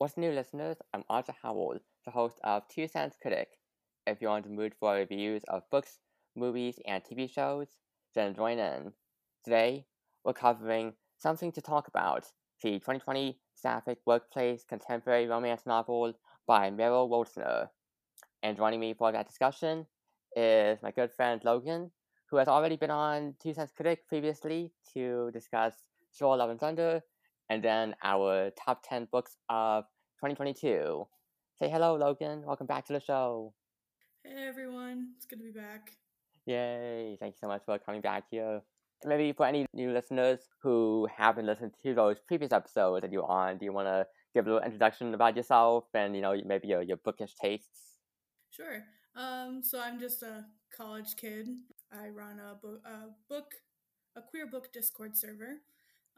What's new, listeners? I'm Arthur Howell, the host of Two Cents Critic. If you're on the mood for reviews of books, movies, and TV shows, then join in. Today, we're covering Something to Talk About, the 2020 Sapphic Workplace Contemporary Romance Novel by Meryl Wilsner. And joining me for that discussion is my good friend Logan, who has already been on Two Cents Critic previously to discuss Thor Love and Thunder, and then our top 10 books of 2022. Say hello, Logan. Welcome back to the show. Hey everyone, it's good to be back. Yay! Thank you so much for coming back here. Maybe for any new listeners who haven't listened to those previous episodes that you're on, do you want to give a little introduction about yourself and you know maybe your, your bookish tastes? Sure. Um, so I'm just a college kid. I run a book, a book, a queer book Discord server,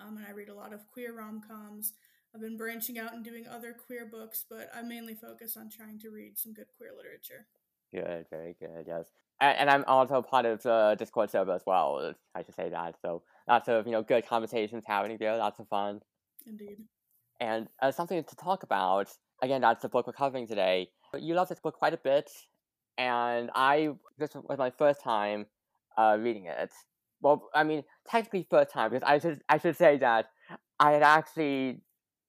um, and I read a lot of queer rom coms. I've been branching out and doing other queer books, but I mainly focus on trying to read some good queer literature. Good, very good, yes. And, and I'm also part of the Discord server as well. I should say that. So lots of you know good conversations happening there. Lots of fun. Indeed. And uh, something to talk about. Again, that's the book we're covering today. You love this book quite a bit, and I this was my first time uh, reading it. Well, I mean, technically first time because I should I should say that I had actually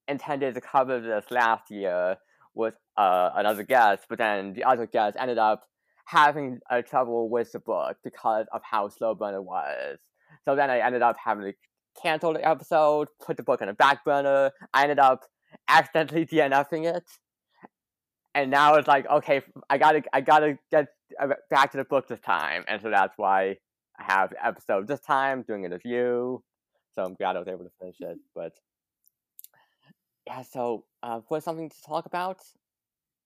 intended to cover this last year with uh, another guest, but then the other guest ended up having uh, trouble with the book because of how slow burner was. So then I ended up having to cancel the episode, put the book on a back burner. I ended up accidentally DNFing it, and now it's like, okay, I gotta, I gotta get uh, back to the book this time, and so that's why have the episode this time, doing a review. So I'm glad I was able to finish it, but yeah, so uh, for something to talk about,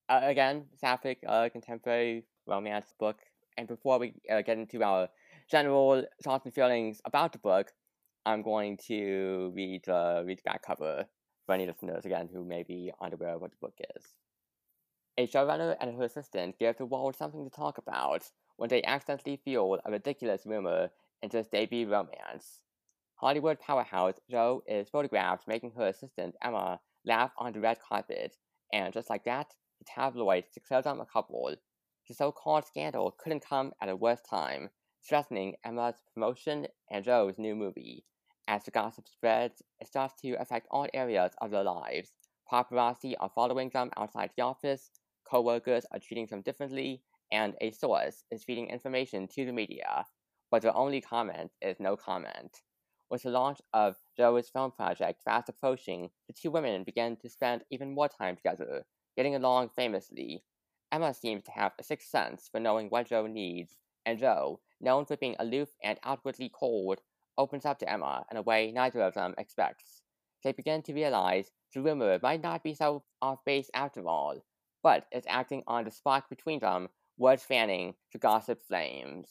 uh, again, Sapphic, uh, contemporary romance book. And before we uh, get into our general thoughts and feelings about the book, I'm going to read uh, read the back cover for any listeners again who may be unaware of what the book is. A showrunner and her assistant give the world something to talk about when they accidentally fuel a ridiculous rumor into a debut romance. Hollywood powerhouse Jo is photographed making her assistant Emma laugh on the red carpet, and just like that, the tabloids declared them a couple. The so-called scandal couldn't come at a worse time, threatening Emma's promotion and Jo's new movie. As the gossip spreads, it starts to affect all areas of their lives. Paparazzi are following them outside the office, co-workers are treating them differently, and a source is feeding information to the media. But their only comment is no comment. With the launch of Jo's film project fast approaching, the two women began to spend even more time together, getting along famously. Emma seems to have a sixth sense for knowing what Jo needs, and Jo, known for being aloof and outwardly cold, opens up to Emma in a way neither of them expects. They begin to realize the rumor might not be so off base after all, but is acting on the spark between them, words fanning the gossip flames.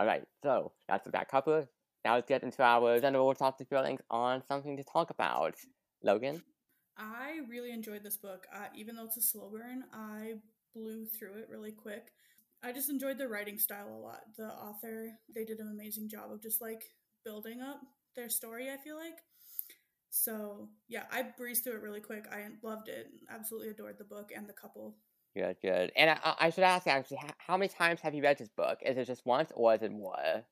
Alright, so that's the back cover now let's get into our general thoughts and feelings on something to talk about. Logan? I really enjoyed this book. Uh, even though it's a slow burn, I blew through it really quick. I just enjoyed the writing style a lot. The author, they did an amazing job of just like building up their story, I feel like. So, yeah, I breezed through it really quick. I loved it. Absolutely adored the book and the couple. Good, good. And I, I should ask actually, how many times have you read this book? Is it just once or is it more?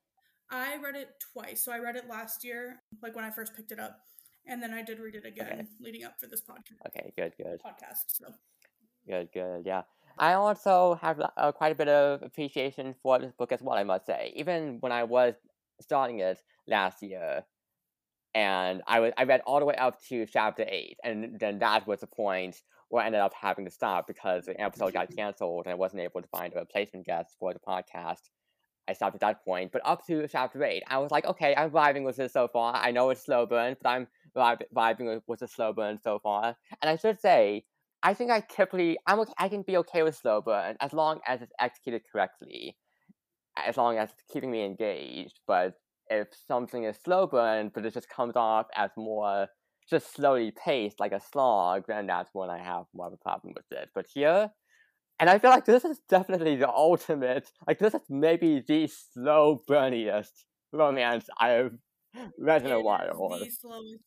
I read it twice. So I read it last year, like when I first picked it up, and then I did read it again okay. leading up for this podcast. Okay, good, good. Podcast. So good, good. Yeah. I also have uh, quite a bit of appreciation for this book as well. I must say, even when I was starting it last year, and I was I read all the way up to chapter eight, and then that was the point where I ended up having to stop because the episode got canceled and I wasn't able to find a replacement guest for the podcast. I stopped at that point. But up to chapter 8, I was like, okay, I'm vibing with this so far. I know it's slow burn, but I'm vibing with, with the slow burn so far. And I should say, I think I typically, I'm okay, I can be okay with slow burn as long as it's executed correctly, as long as it's keeping me engaged. But if something is slow burn, but it just comes off as more just slowly paced like a slog, then that's when I have more of a problem with it. But here, and I feel like this is definitely the ultimate, like this is maybe the slow burniest romance I've read in a while. The slowest.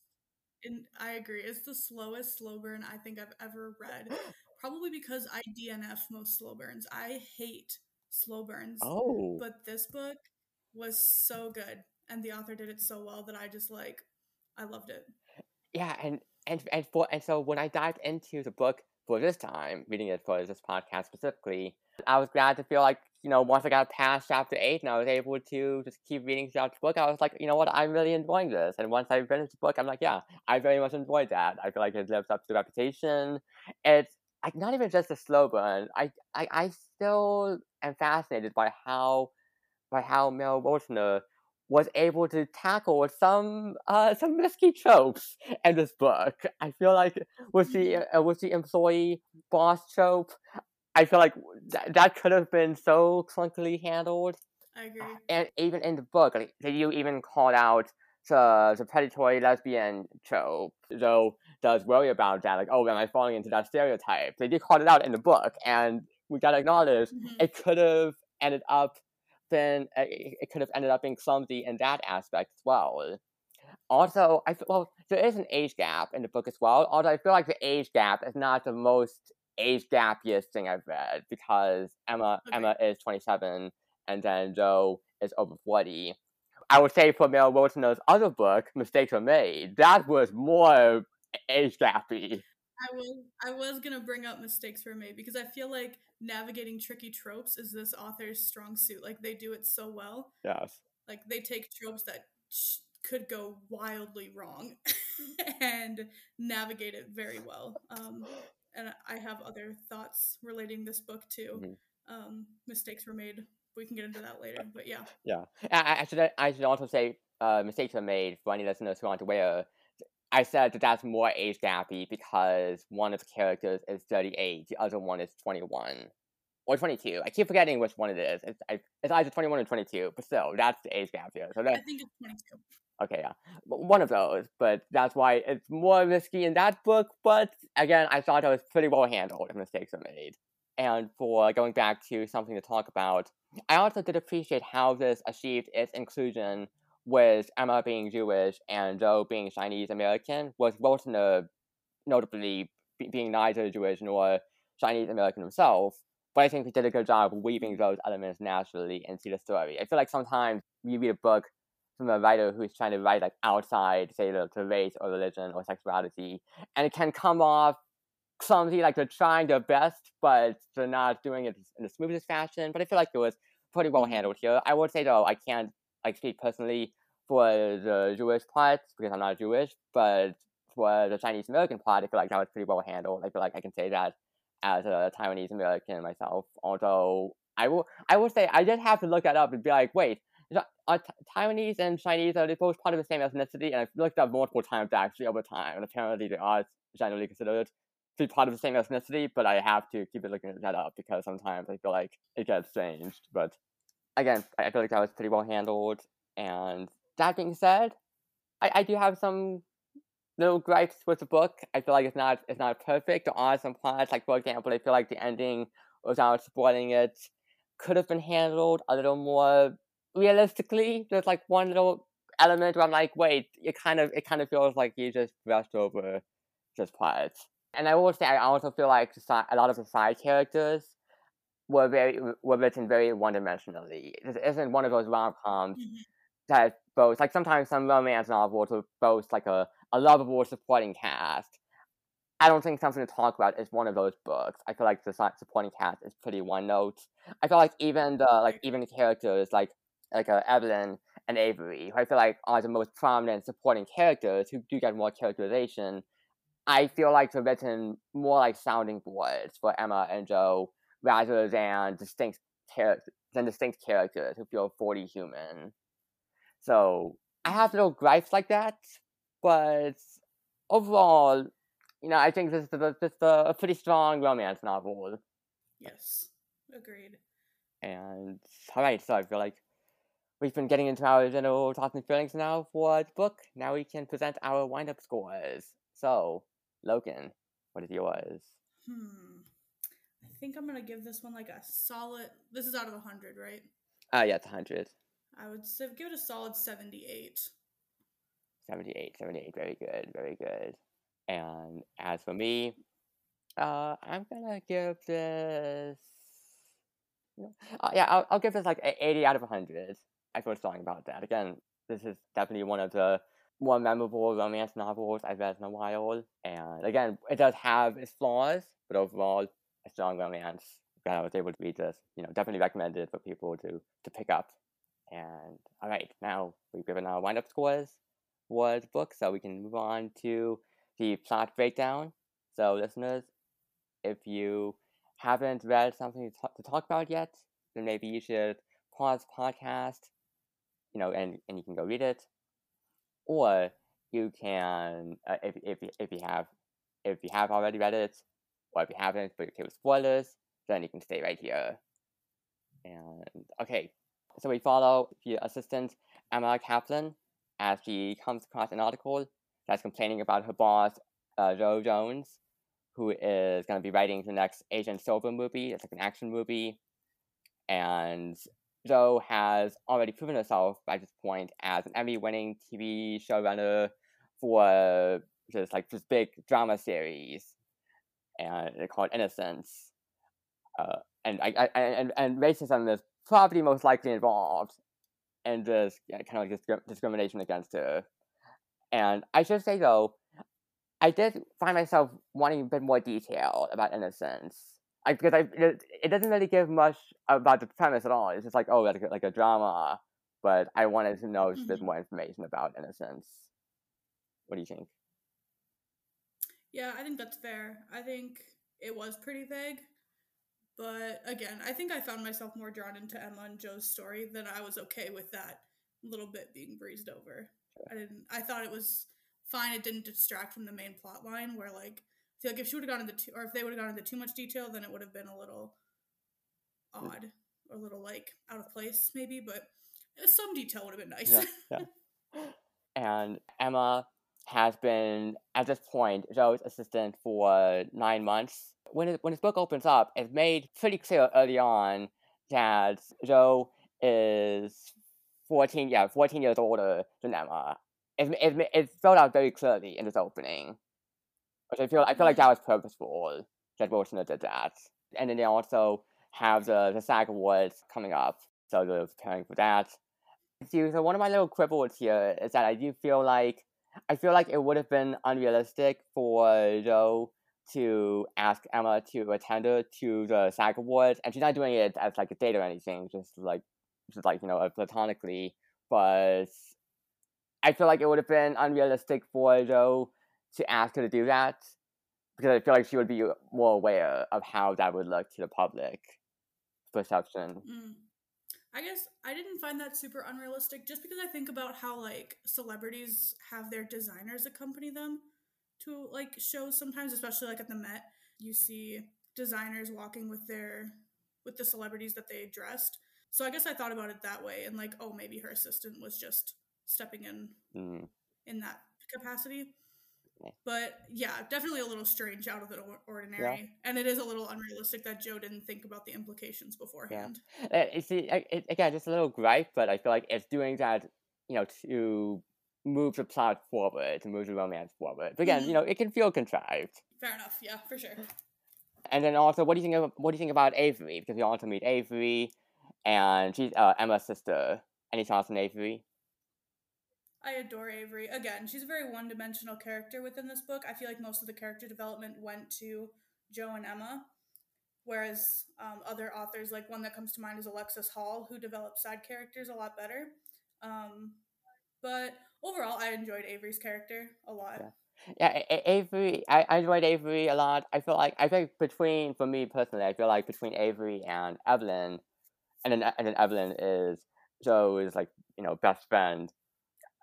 And I agree. It's the slowest slow burn I think I've ever read. Probably because I DNF most slow burns. I hate slow burns. Oh. But this book was so good and the author did it so well that I just like I loved it. Yeah, and and and for and so when I dived into the book for this time, reading it for this podcast specifically, I was glad to feel like you know once I got past chapter eight and I was able to just keep reading throughout the book, I was like, you know what, I'm really enjoying this. And once I finished the book, I'm like, yeah, I very much enjoyed that. I feel like it lives up to the reputation. It's like not even just a slow burn. I I, I still am fascinated by how by how Meryl Wilsner was able to tackle some uh, some risky tropes in this book. I feel like with the mm-hmm. uh, with the employee boss trope, I feel like th- that could have been so clunkily handled. I agree. And even in the book, like, you even called out the the predatory lesbian trope. Though does worry about that, like, oh, am I falling into that stereotype? They did call it out in the book, and we gotta acknowledge mm-hmm. it could have ended up then uh, it could have ended up being clumsy in that aspect as well. Also, I well, there is an age gap in the book as well. Although I feel like the age gap is not the most age gapiest thing I've read because Emma okay. Emma is twenty seven and then Jo is over forty. I would say for Meryl Wilsner's other book, Mistakes Were Made, that was more age gappy. I was I was gonna bring up mistakes were made because I feel like navigating tricky tropes is this author's strong suit. Like they do it so well. Yes. Like they take tropes that sh- could go wildly wrong and navigate it very well. Um, and I have other thoughts relating this book too. Mm-hmm. Um, mistakes were made. We can get into that later, but yeah. Yeah, I, I should I should also say uh, mistakes were made for any listeners who aren't aware I said that that's more age gappy because one of the characters is 38, the other one is 21 or 22. I keep forgetting which one it is. It's, I, it's either 21 or 22, but still, that's the age gap here. So that, I think it's 22. Okay, yeah, one of those. But that's why it's more risky in that book. But again, I thought it was pretty well handled if mistakes are made. And for going back to something to talk about, I also did appreciate how this achieved its inclusion with Emma being Jewish and Jo being Chinese American, with Wilsner notably being neither Jewish nor Chinese American himself. But I think he did a good job weaving those elements naturally into the story. I feel like sometimes you read a book from a writer who's trying to write like outside, say, the, the race or religion or sexuality, and it can come off clumsy, like they're trying their best, but they're not doing it in the smoothest fashion. But I feel like it was pretty well mm-hmm. handled here. I would say though, I can't like speak personally for the Jewish part because I'm not Jewish, but for the Chinese American part, I feel like that was pretty well handled. I feel like I can say that as a Taiwanese American myself. Although I will, I will say I did have to look that up and be like, wait, are Taiwanese and Chinese are they both part of the same ethnicity? And I've looked up multiple times actually over time, and apparently they are generally considered to be part of the same ethnicity. But I have to keep it looking that up because sometimes I feel like it gets changed. But again, I feel like that was pretty well handled, and that being said, I, I do have some little gripes with the book. I feel like it's not it's not perfect. There are some plots, like for example, I feel like the ending, without spoiling it, could have been handled a little more realistically. There's like one little element where I'm like, wait, it kind of it kind of feels like you just brushed over this part. And I will say, I also feel like a lot of the side characters were very were written very one dimensionally. This isn't one of those rom coms mm-hmm. that boast like sometimes some romance novels will boast like a, a lovable supporting cast. I don't think something to talk about is one of those books. I feel like the supporting cast is pretty one note. I feel like even the like even the characters like like uh, Evelyn and Avery, who I feel like are the most prominent supporting characters who do get more characterization. I feel like they're written more like sounding boards for Emma and Jo rather than distinct than distinct characters who feel fully human. So I have little gripes like that, but overall, you know, I think this is just a, a pretty strong romance novel. Yes, agreed. And all right, so I feel like we've been getting into our general thoughts and feelings now for the book. Now we can present our wind-up scores. So, Logan, what is yours? Hmm. I think I'm gonna give this one like a solid. This is out of a hundred, right? Uh yeah, it's a hundred. I would give it a solid 78. 78, 78, very good, very good. And as for me, uh, I'm gonna give this. Uh, yeah, I'll, I'll give this like 80 out of 100. I feel strong about that. Again, this is definitely one of the more memorable romance novels I've read in a while. And again, it does have its flaws, but overall, a strong romance that I was able to read this. You know, definitely recommended for people to to pick up. And all right, now we've given our wind up scores the book, so we can move on to the plot breakdown. So, listeners, if you haven't read something to, talk, to talk about yet, then maybe you should pause podcast, you know, and, and you can go read it. Or you can, uh, if, if, if you have if you have already read it, or if you haven't, but you're okay with spoilers, then you can stay right here. And okay, so we follow the assistant Emma Kaplan as she comes across an article that's complaining about her boss, uh, Jo Jones, who is going to be writing the next Agent Silver movie. It's like an action movie. And Jo has already proven herself by this point as an Emmy winning TV showrunner for just like this big drama series. And called Innocence. Uh, and I, I and, and racism is probably most likely involved in this kind of like disc- discrimination against her. And I should say though, I did find myself wanting a bit more detail about Innocence. I, because I, it, it doesn't really give much about the premise at all. It's just like, oh, like, like a drama. But I wanted to know mm-hmm. a bit more information about Innocence. What do you think? Yeah, I think that's fair. I think it was pretty vague. But again, I think I found myself more drawn into Emma and Jo's story than I was okay with that little bit being breezed over. I didn't. I thought it was fine. It didn't distract from the main plot line. Where like, I feel like if she would have gone into too, or if they would have gone into too much detail, then it would have been a little hmm. odd or a little like out of place, maybe. But eh, some detail would have been nice. Yeah, yeah. and Emma has been at this point Jo's assistant for nine months. When it, when his book opens up, it's made pretty clear early on that Jo is 14, yeah, 14 years older than Emma. It, it, it spelled out very clearly in this opening. Which I feel I feel like mm. that was purposeful that Wilsner did that. And then they also have the, the SAG Awards coming up, so they're preparing for that. See, so one of my little quibbles here is that I do feel like I feel like it would have been unrealistic for Jo to ask Emma to attend her to the SAG Awards, and she's not doing it as like a date or anything, just like just like you know platonically. But I feel like it would have been unrealistic for Jo to ask her to do that because I feel like she would be more aware of how that would look to the public perception. Mm. I guess I didn't find that super unrealistic just because I think about how like celebrities have their designers accompany them to like shows sometimes, especially like at the Met, you see designers walking with their with the celebrities that they dressed. So I guess I thought about it that way and like, oh, maybe her assistant was just stepping in mm. in that capacity. But yeah, definitely a little strange out of the ordinary, yeah. and it is a little unrealistic that Jo didn't think about the implications beforehand. Yeah, uh, see, it, again, just a little gripe, but I feel like it's doing that, you know, to move the plot forward, to move the romance forward. But again, mm-hmm. you know, it can feel contrived. Fair enough, yeah, for sure. And then also, what do you think of what do you think about Avery? Because you also meet Avery, and she's uh, Emma's sister. Any thoughts on Avery? I adore Avery. Again, she's a very one dimensional character within this book. I feel like most of the character development went to Jo and Emma, whereas um, other authors, like one that comes to mind is Alexis Hall, who develops side characters a lot better. Um, but overall, I enjoyed Avery's character a lot. Yeah. Yeah, Avery. I, I enjoyed Avery a lot. I feel like I think between for me personally, I feel like between Avery and Evelyn, and then and then Evelyn is Jo's like you know best friend.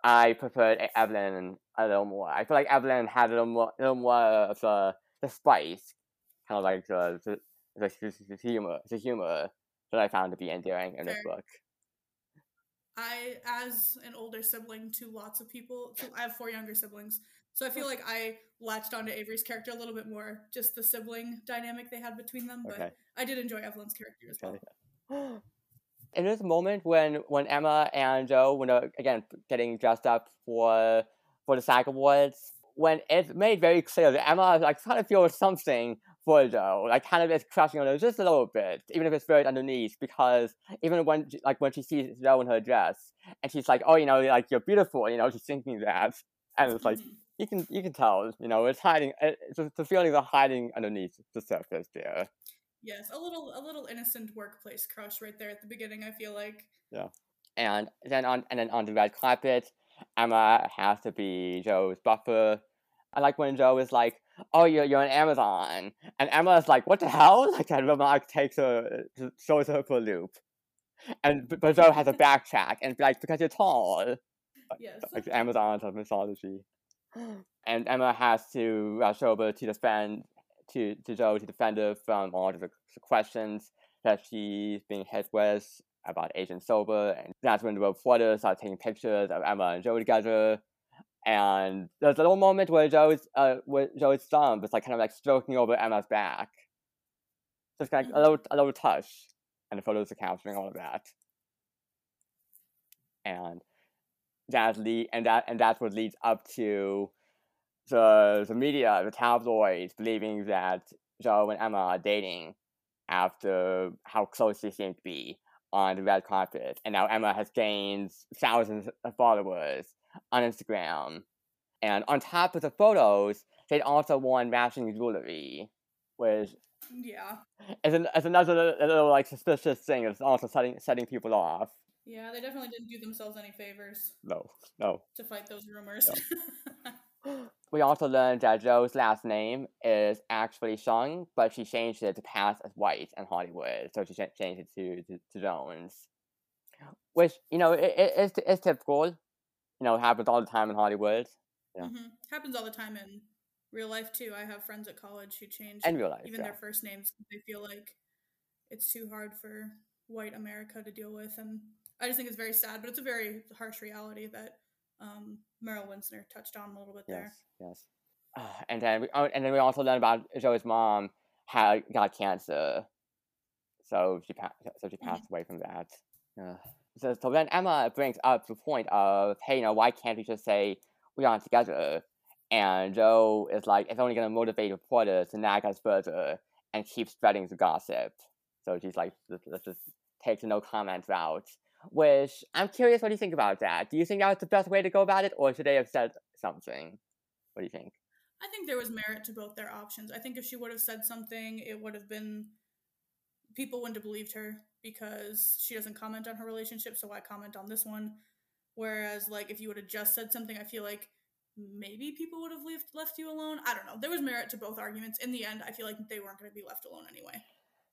I preferred Evelyn a little more. I feel like Evelyn had a little more, a little more of the, the spice, kind of like the the, the, the humor, the humor that I found to be endearing in this book. I, as an older sibling to lots of people, to, I have four younger siblings, so I feel like I latched onto Avery's character a little bit more, just the sibling dynamic they had between them. But okay. I did enjoy Evelyn's character as well. in this moment when when Emma and Jo when uh, again getting dressed up for for the SAG Awards when it's made very clear that Emma like kind of feels something for Jo, like kind of is crushing on her just a little bit, even if it's buried underneath, because even when like when she sees Jo in her dress and she's like, oh, you know, like you're beautiful, you know, she's thinking that, and it's like you can you can tell, you know, it's hiding, it's the feelings are hiding underneath the surface there. Yes, a little a little innocent workplace crush right there at the beginning. I feel like. Yeah, and then on and then on the red carpet, Emma has to be Jo's buffer. I like when Jo is like, "Oh, you're you're on Amazon," and Emma is like, "What the hell?" Like that remark takes her uh, shows her for a loop, and but Jo has a backtrack and like because you're tall. Yes. Like Amazon's of mythology. And Emma has to uh, rush over to defend to, to Jo to defend her from all of the questions that she's being hit with about Agent Silver. And that's when the reporters start taking pictures of Emma and Jo together. And there's a little moment where Jo's uh where Jo's thumb is like kind of like stroking over Emma's back. Just kind like a little a little touch. And the photos are capturing all of that. And that lead and that and that's what leads up to the the media, the tabloids, believing that Jo and Emma are dating after how close they seem to be on the red carpet. And now Emma has gained thousands of followers on Instagram. And on top of the photos, they'd also worn matching jewelry, which yeah, is, an, is another little like suspicious thing. It's also setting setting people off. Yeah, they definitely didn't do themselves any favors. No, no. To fight those rumors. No. we also learned that Jo's last name is actually Shung, but she changed it to pass as white in Hollywood, so she changed it to, to, to Jones. Which, you know, it, it, it's, it's typical. You know, happens all the time in Hollywood. Yeah. Mm-hmm. Happens all the time in real life, too. I have friends at college who change in real life, even yeah. their first names because they feel like it's too hard for white America to deal with. And I just think it's very sad, but it's a very harsh reality that um, Meryl Wilsner touched on a little bit yes, there. Yes. Uh, and then we, oh, and then we also learned about Jo's mom had got cancer, so she pa- so she passed mm-hmm. away from that. Uh, so so then Emma brings up the point of hey, you know, why can't we just say we aren't together? And Jo is like, it's only going to motivate reporters to nag us further and keep spreading the gossip. So she's like, let's just take the no comment route. Which I'm curious what do you think about that. Do you think that was the best way to go about it, or should they have said something? What do you think? I think there was merit to both their options. I think if she would have said something, it would have been people wouldn't have believed her because she doesn't comment on her relationship, so why comment on this one? Whereas, like, if you would have just said something, I feel like maybe people would have left left you alone. I don't know. There was merit to both arguments. In the end, I feel like they weren't going to be left alone anyway.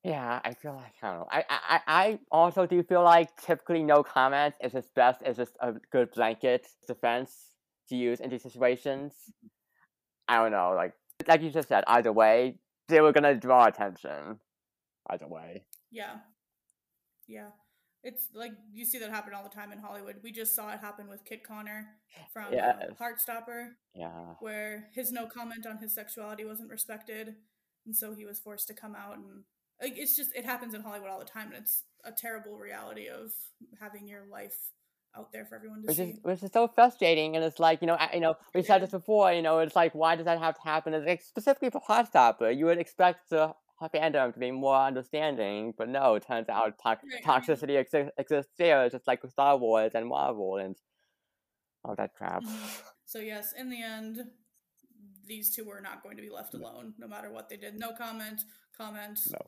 Yeah, I feel like I don't know. I, I I also do feel like typically no comment is just best is just a good blanket defense to use in these situations. I don't know, like like you just said, either way, they were gonna draw attention. Either way. Yeah. Yeah. It's like you see that happen all the time in Hollywood. We just saw it happen with Kit Connor from yes. uh, Heartstopper. Yeah. Where his no comment on his sexuality wasn't respected. And so he was forced to come out and like it's just it happens in Hollywood all the time, and it's a terrible reality of having your life out there for everyone to which see. Is, which is so frustrating, and it's like you know, you know, we said this before. You know, it's like why does that have to happen? It's like specifically for Heartstopper, you would expect the fandom to be more understanding, but no, it turns out to- right. toxicity exists, exists there, just like with Star Wars and Marvel and all that crap. Mm-hmm. So yes, in the end, these two were not going to be left alone, no matter what they did. No comment, comment. No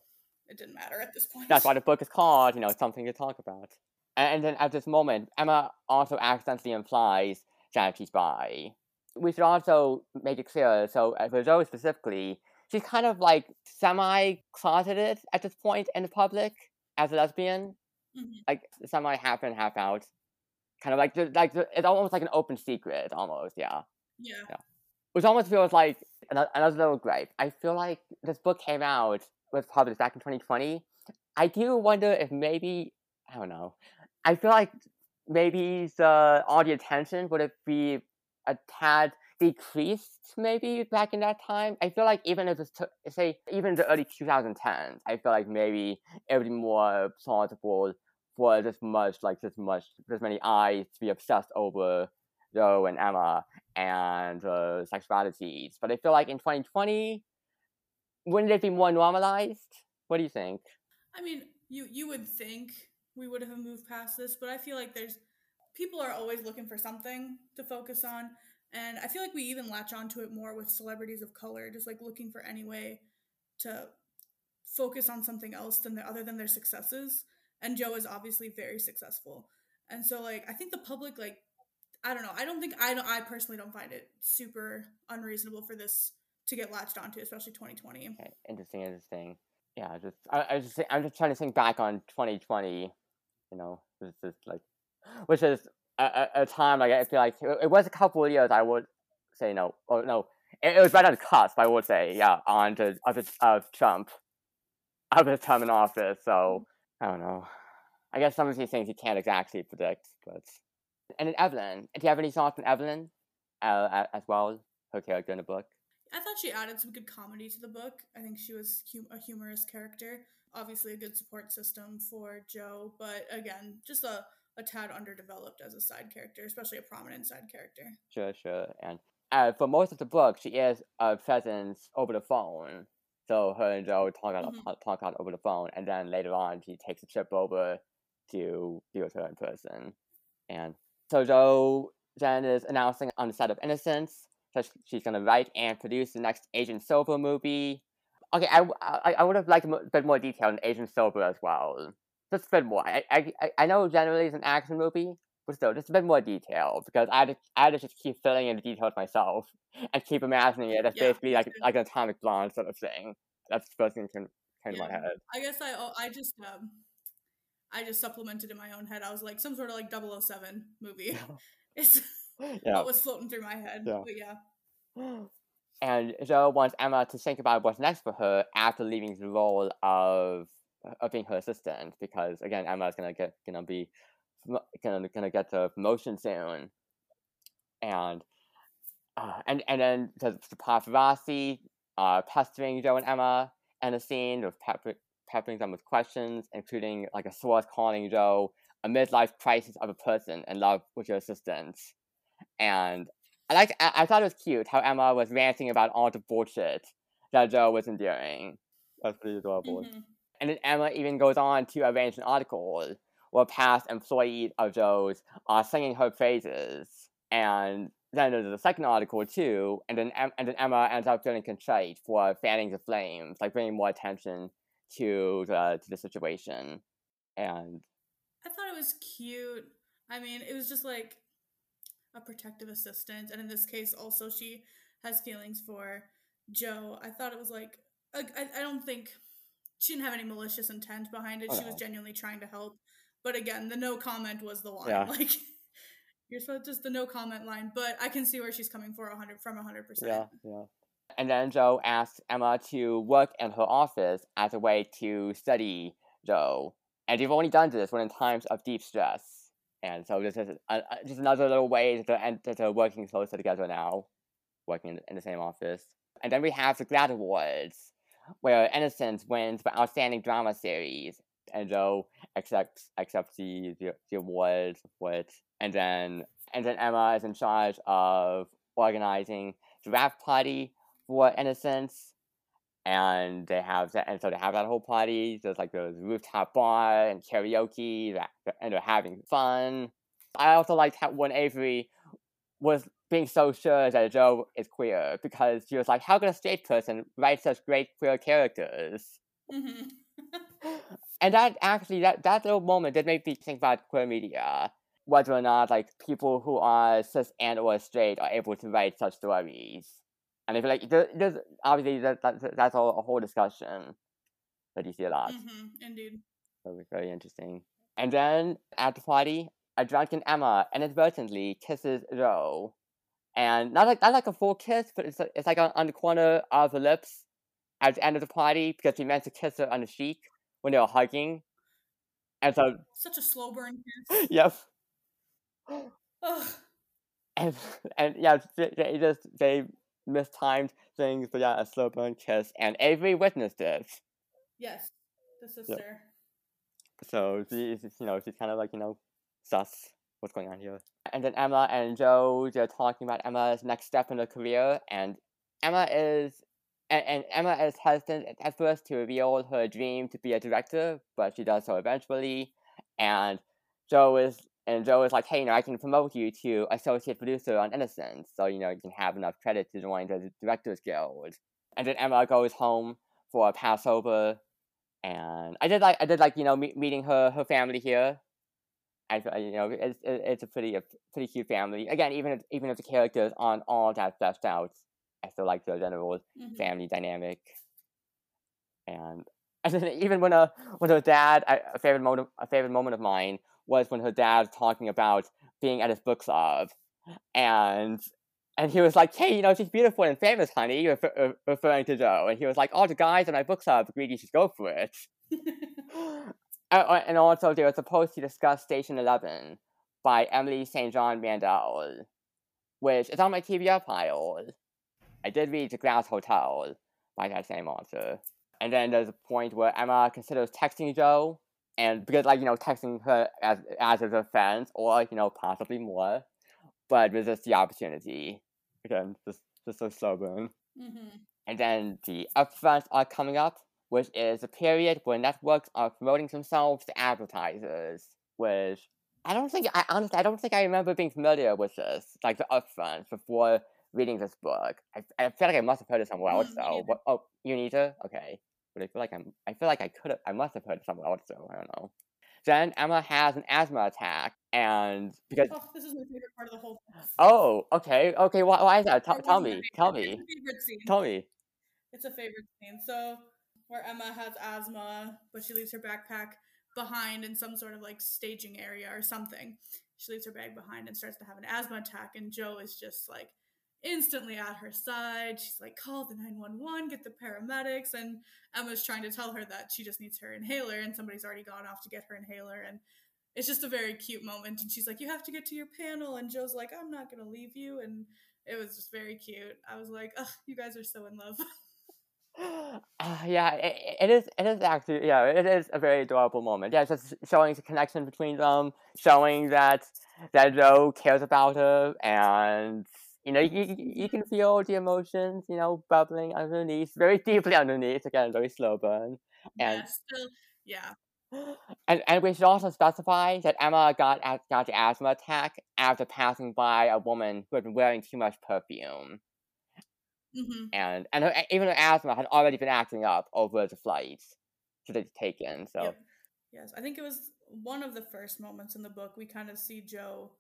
it didn't matter at this point. That's why the book is called, you know, something to talk about. And, then at this moment, Emma also accidentally implies that she's bi. We should also make it clear, so uh, for Zoe specifically, she's kind of like semi-closeted at this point in the public as a lesbian. Mm-hmm. Like semi half in, half out. Kind of like, like it's almost like an open secret, almost, yeah. Yeah. yeah. Which almost feels like another little gripe. I feel like this book came out was published back in 2020, I do wonder if maybe I don't know. I feel like maybe the all the attention would it be a tad decreased maybe back in that time. I feel like even if it's t- say even the early 2010s, I feel like maybe it would be more plausible for this much like this much this many eyes to be obsessed over Jo and Emma and uh, sexualities. But I feel like in 2020, wouldn't it be more normalized? What do you think? I mean, you you would think we would have moved past this, but I feel like there's people are always looking for something to focus on, and I feel like we even latch onto it more with celebrities of color, just like looking for any way to focus on something else than the, other than their successes. And Jo is obviously very successful, and so like I think the public like I don't know. I don't think I don't. I personally don't find it super unreasonable for this to get latched onto, especially 2020. Okay, interesting, interesting. Yeah, just I, I just I'm just trying to think back on 2020. You know, it's just like, which is a, a, time like I feel like it, it, was a couple of years. I would say no, or no, it, it was right on the cusp. I would say yeah, on to of, of Trump, of his term in office. So I don't know. I guess some of these things you can't exactly predict, but and then Evelyn, do you have any thoughts on Evelyn uh, as well? Her character in the book. I thought she added some good comedy to the book. I think she was hum- a humorous character. Obviously, a good support system for Jo, but again, just a, a tad underdeveloped as a side character, especially a prominent side character. Sure, sure. And uh, for most of the book, she is a presence over the phone. So her and Jo talk out, mm-hmm. talk out over the phone, and then later on, she takes a trip over to be with her in person. And so Jo then is announcing on the set of Innocence that she's going to write and produce the next Agent Silver movie. Okay, I, I, I would have liked a bit more detail on Agent Silver as well. Just a bit more. I, I, I know generally it's an action movie, but still, just a bit more detail because I had to, I had to just keep filling in the details myself and keep imagining it as yeah, basically like like an atomic blonde sort of thing. That's the first thing that came, came yeah. to my head. I guess I oh, I just um I just supplemented in my own head. I was like some sort of like 007 movie. it's yeah. what was floating through my head. Yeah. But yeah. And Jo wants Emma to think about what's next for her after leaving the role of of being her assistant because again Emma is gonna get gonna be gonna gonna get the promotion soon, and uh, and and then the, the paparazzi uh, pestering Jo and Emma and a scene of pepper, peppering them with questions, including like a source calling Jo a midlife crisis of a person in love with your assistant. And I like I, I thought it was cute how Emma was ranting about all the bullshit that Jo was enduring. That's pretty adorable. Mm-hmm. And then Emma even goes on to arrange an article where past employees of Jo's are singing her praises. And then there's a second article too, and then and then Emma ends up feeling contrite for fanning the flames, like bringing more attention to the to the situation, and I thought it was cute. I mean, it was just like a protective assistant, and in this case, also she has feelings for Jo. I thought it was like I, I don't think she didn't have any malicious intent behind it. Oh, she was genuinely trying to help. But again, the no comment was the line. Yeah. Like you're supposed to just the no comment line. But I can see where she's coming for hundred from hundred percent. Yeah, yeah. And then Jo asks Emma to work in her office as a way to study Jo. And they've only done this when in times of deep stress. And so this is a, a, just another little way that they're, they're working closer together now, working in, the same office. And then we have the GLAAD Awards, where Innocence wins for Outstanding Drama Series. And Jo accepts accepts the, the, the for it. And then and then Emma is in charge of organizing the wrap party for Innocence. And they have that, and so they have that whole party. There's like the rooftop bar and karaoke, and they're having fun. I also liked how when Avery was being so sure that Jo is queer because she was like, "How can a straight person write such great queer characters?" Mm-hmm. and that actually that that little moment did make me think about queer media, whether or not like people who are cis and or straight are able to write such stories. And I feel like there, there's obviously that, that that's all a whole discussion that you see a lot. Mm-hmm, indeed. that was very interesting. And then at the party, a drunken Emma inadvertently kisses Jo, and not like not like a full kiss, but it's it's like on, on the corner of the lips at the end of the party because he meant to kiss her on the cheek when they were hugging, and so such a slow burn kiss. yep. and and yeah, they, they just they mistimed things, but yeah, a slow burn kiss, and Avery witnessed it. Yes, the sister. Yep. So she's you know she's kind of like you know sus what's going on here. And then Emma and Jo, they're talking about Emma's next step in her career, and Emma is and, and Emma is hesitant at first to reveal her dream to be a director, but she does so eventually. And Jo is and Jo is like, hey, you know, I can promote you to associate producer on Innocence, so you know you can have enough credit to join the Directors Guild. And then Emma goes home for a Passover, and I did like I did like you know me- meeting her her family here. I you know it's it's a pretty a pretty cute family. Again, even if even if the characters aren't all that fleshed out, I still like the general mm-hmm. family dynamic. And and then even when a when her dad, a favorite moment a favorite moment of mine was when her dad was talking about being at his book club, and and he was like, "Hey, you know, she's beautiful and famous, honey," refer- uh, referring to Jo. And he was like, "All the guys in my book club agreed you should go for it." and also, they were supposed to discuss Station Eleven by Emily St. John Mandel, which is on my TBR pile. I did read The Glass Hotel by that same author. And then there's a point where Emma considers texting Jo, and because like you know texting her as as a defense, or you know possibly more, but resists the opportunity. Again, just just so stubborn. Mm-hmm. And then the upfronts are coming up, which is a period where networks are promoting themselves to advertisers. Which I don't think I honestly I don't think I remember being familiar with this, like the upfronts before reading this book. I, I feel like I must have heard it somewhere else though. What, oh, you need to? Okay. But I feel like I'm I feel like I could have I must have heard somewhere else though. I don't know. Then Emma has an asthma attack, and because oh, this is my favorite part of the whole. Oh, okay, okay. Why, why is that? T- tell me, tell me. Tell me. It's a favorite scene. So, where Emma has asthma, but she leaves her backpack behind in some sort of like staging area or something. She leaves her bag behind and starts to have an asthma attack, and Jo is just like instantly at her side. She's like, call the 911, get the paramedics. And Emma's trying to tell her that she just needs her inhaler, and somebody's already gone off to get her inhaler. And it's just a very cute moment. And she's like, you have to get to your panel. And Jo's like, I'm not going to leave you. And it was just very cute. I was like, oh, you guys are so in love. Uh, yeah, it, it is. It is actually, yeah, it is a very adorable moment. Yeah, just showing the connection between them, showing that that Jo cares about her, and you know, you, you can feel the emotions, you know, bubbling underneath, very deeply underneath. Again, very slow burn. And yeah, still, yeah. And and we should also specify that Emma got got the asthma attack after passing by a woman who had been wearing too much perfume. Mm-hmm. And and her, even her asthma had already been acting up over the flights that they'd taken. So yep. yes, I think it was one of the first moments in the book we kind of see Jo.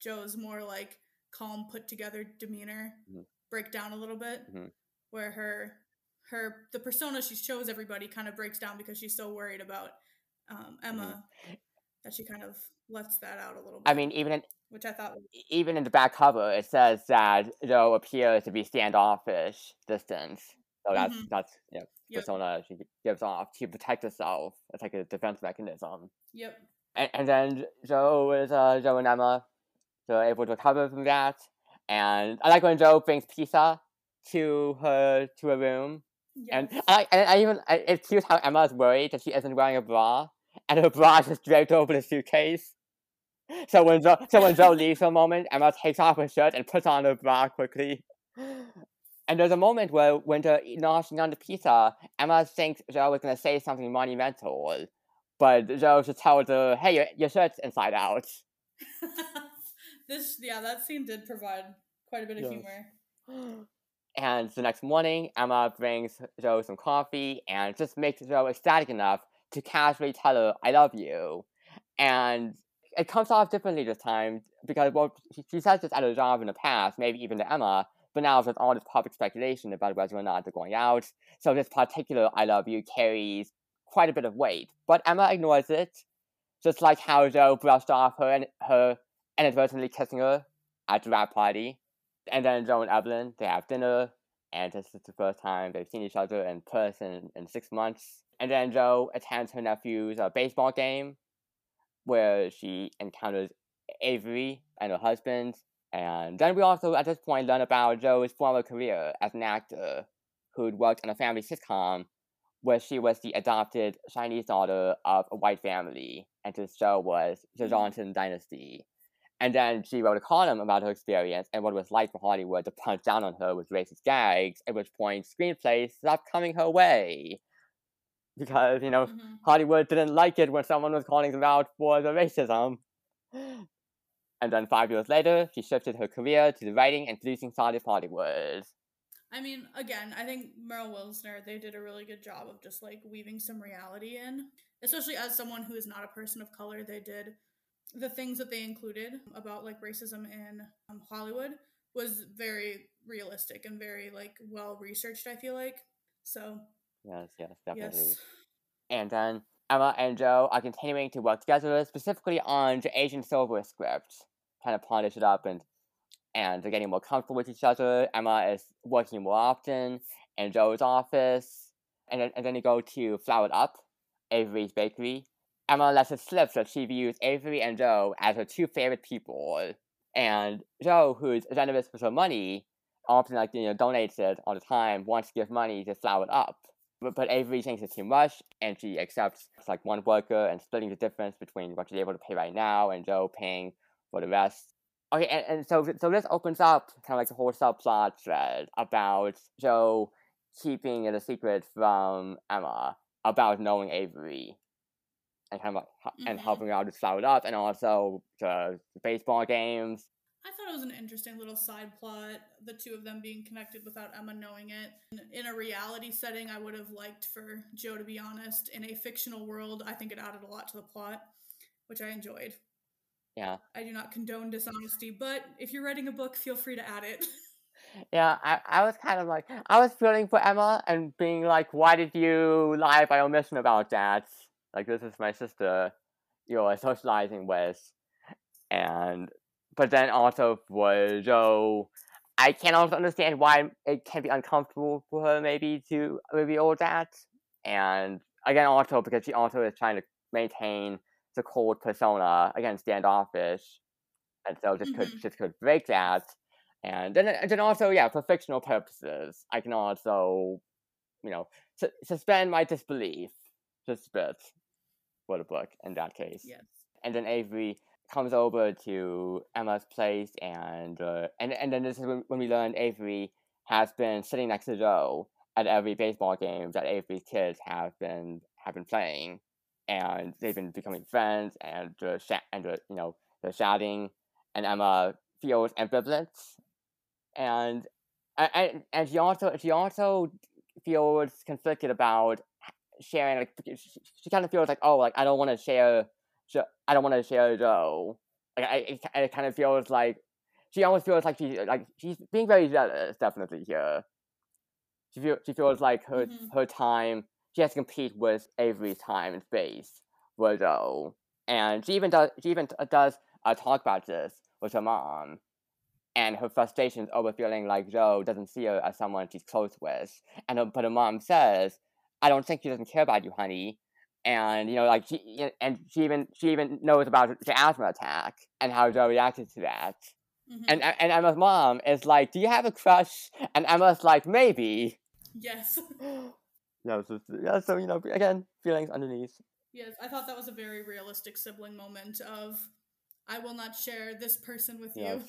Jo's more like calm, put together demeanor mm-hmm. break down a little bit, mm-hmm. where her her the persona she shows everybody kind of breaks down because she's so worried about um, Emma mm-hmm. that she kind of lets that out a little bit. I mean, even in which I thought was... even in the back cover, it says that Jo appears to be standoffish distance. So that's mm-hmm. that's you know, yep. persona she gives off to protect herself. It's like a defense mechanism. Yep. And, and then Jo is uh, Jo and Emma so able to recover from that. And I like when Jo brings pizza to her to her room. Yes. And I and I even I, it's cute how Emma is worried that she isn't wearing a bra, and her bra is just draped over the suitcase. So when Jo, so when Jo leaves for a moment, Emma takes off her shirt and puts on her bra quickly. And there's a moment where when they're gnashing on the pizza, Emma thinks Jo is going to say something monumental, but Jo just tells her, "Hey, your, your shirt's inside out." this yeah, that scene did provide quite a bit of yes. humor. And the next morning, Emma brings Jo some coffee and just makes Jo ecstatic enough to casually tell her, I love you. And it comes off differently this time because, well, she says this at a job in the past, maybe even to Emma, but now there's all this public speculation about whether or not they're going out. So this particular I love you carries quite a bit of weight. But Emma ignores it, just like how Jo brushed off her, and her inadvertently kissing her at the wrap party. And then Jo and Evelyn, they have dinner, and this is the first time they've seen each other in person in six months. And then Jo attends her nephew's uh, baseball game, where she encounters Avery and her husband. And then we also, at this point, learn about Jo's former career as an actor who'd worked on a family sitcom where she was the adopted Chinese daughter of a white family, and this show was the mm-hmm. Johnson Dynasty. And then she wrote a column about her experience and what it was like for Hollywood to punch down on her with racist gags, at which point screenplays stopped coming her way. Because, you know, Mhm. Hollywood didn't like it when someone was calling them out for the racism. And then five years later, she shifted her career to the writing and producing side of Hollywood. I mean, again, I think Meryl Wilsner, they did a really good job of just like weaving some reality in. Especially as someone who is not a person of color, they did the things that they included about like racism in um, Hollywood was very realistic and very like well researched, I feel like. So, Yes, yes, definitely. yes. And then Emma and Jo are continuing to work together, specifically on the Asian Silver script, kind of polish it up and and they're getting more comfortable with each other. Emma is working more often in Jo's office, and then and then they go to Flower Up, Avery's bakery. Emma lets it slip that she views Avery and Jo as her two favorite people, and Jo, who's generous with her money, often like you know donates it all the time, wants to give money to Flower Up. But, but Avery thinks it's too much, and she accepts like one worker and splitting the difference between what she's able to pay right now and Jo paying for the rest. Okay, and, and so so this opens up kind of like the whole subplot thread about Jo keeping it a secret from Emma about knowing Avery, and kind of like, h- and mm-hmm. helping out to it up, and also the baseball games. I thought it was an interesting little side plot, the two of them being connected without Emma knowing it. In a reality setting, I would have liked for Jo to be honest. In a fictional world, I think it added a lot to the plot, which I enjoyed. Yeah, I do not condone dishonesty, but if you're writing a book, feel free to add it. yeah. I, I was kind of like I was feeling for Emma and being like, why did you lie by omission about that? Like this is my sister you're socializing with, and but then also for Jo, I can also understand why it can be uncomfortable for her maybe to reveal that, and again also because she also is trying to maintain the cold persona again standoffish, and so this could Mhm. this could break that, and then and then also yeah for fictional purposes I can also you know su- suspend my disbelief just a bit for the book in that case. Yes. and then Avery comes over to Emma's place, and uh, and and then this is when, when we learn Avery has been sitting next to Jo at every baseball game that Avery's kids have been have been playing, and they've been becoming friends, and uh, sh- and uh, you know they're shouting, and Emma feels ambivalent, and and and she also she also feels conflicted about sharing like she, she kind of feels like oh like I don't want to share Jo- I don't want to share Jo. Like I, it, kind of feels like she almost feels like she like she's being very jealous. Definitely here. She feel she feels like her Mhm. her time. She has to compete with Avery's time and space with Jo, and she even does she even uh, does uh, talk about this with her mom, and her frustrations over feeling like Jo doesn't see her as someone she's close with, and her, but her mom says, "I don't think she doesn't care about you, honey." and you know like she and she even she even knows about the asthma attack and how Jo reacted to that. Mhm. And and Emma's mom is like, "Do you have a crush?" And Emma's like, "Maybe." yes. yeah, so, yeah, so you know, again, feelings underneath. Yes, I thought that was a very realistic sibling moment of I will not share this person with Yeah, you.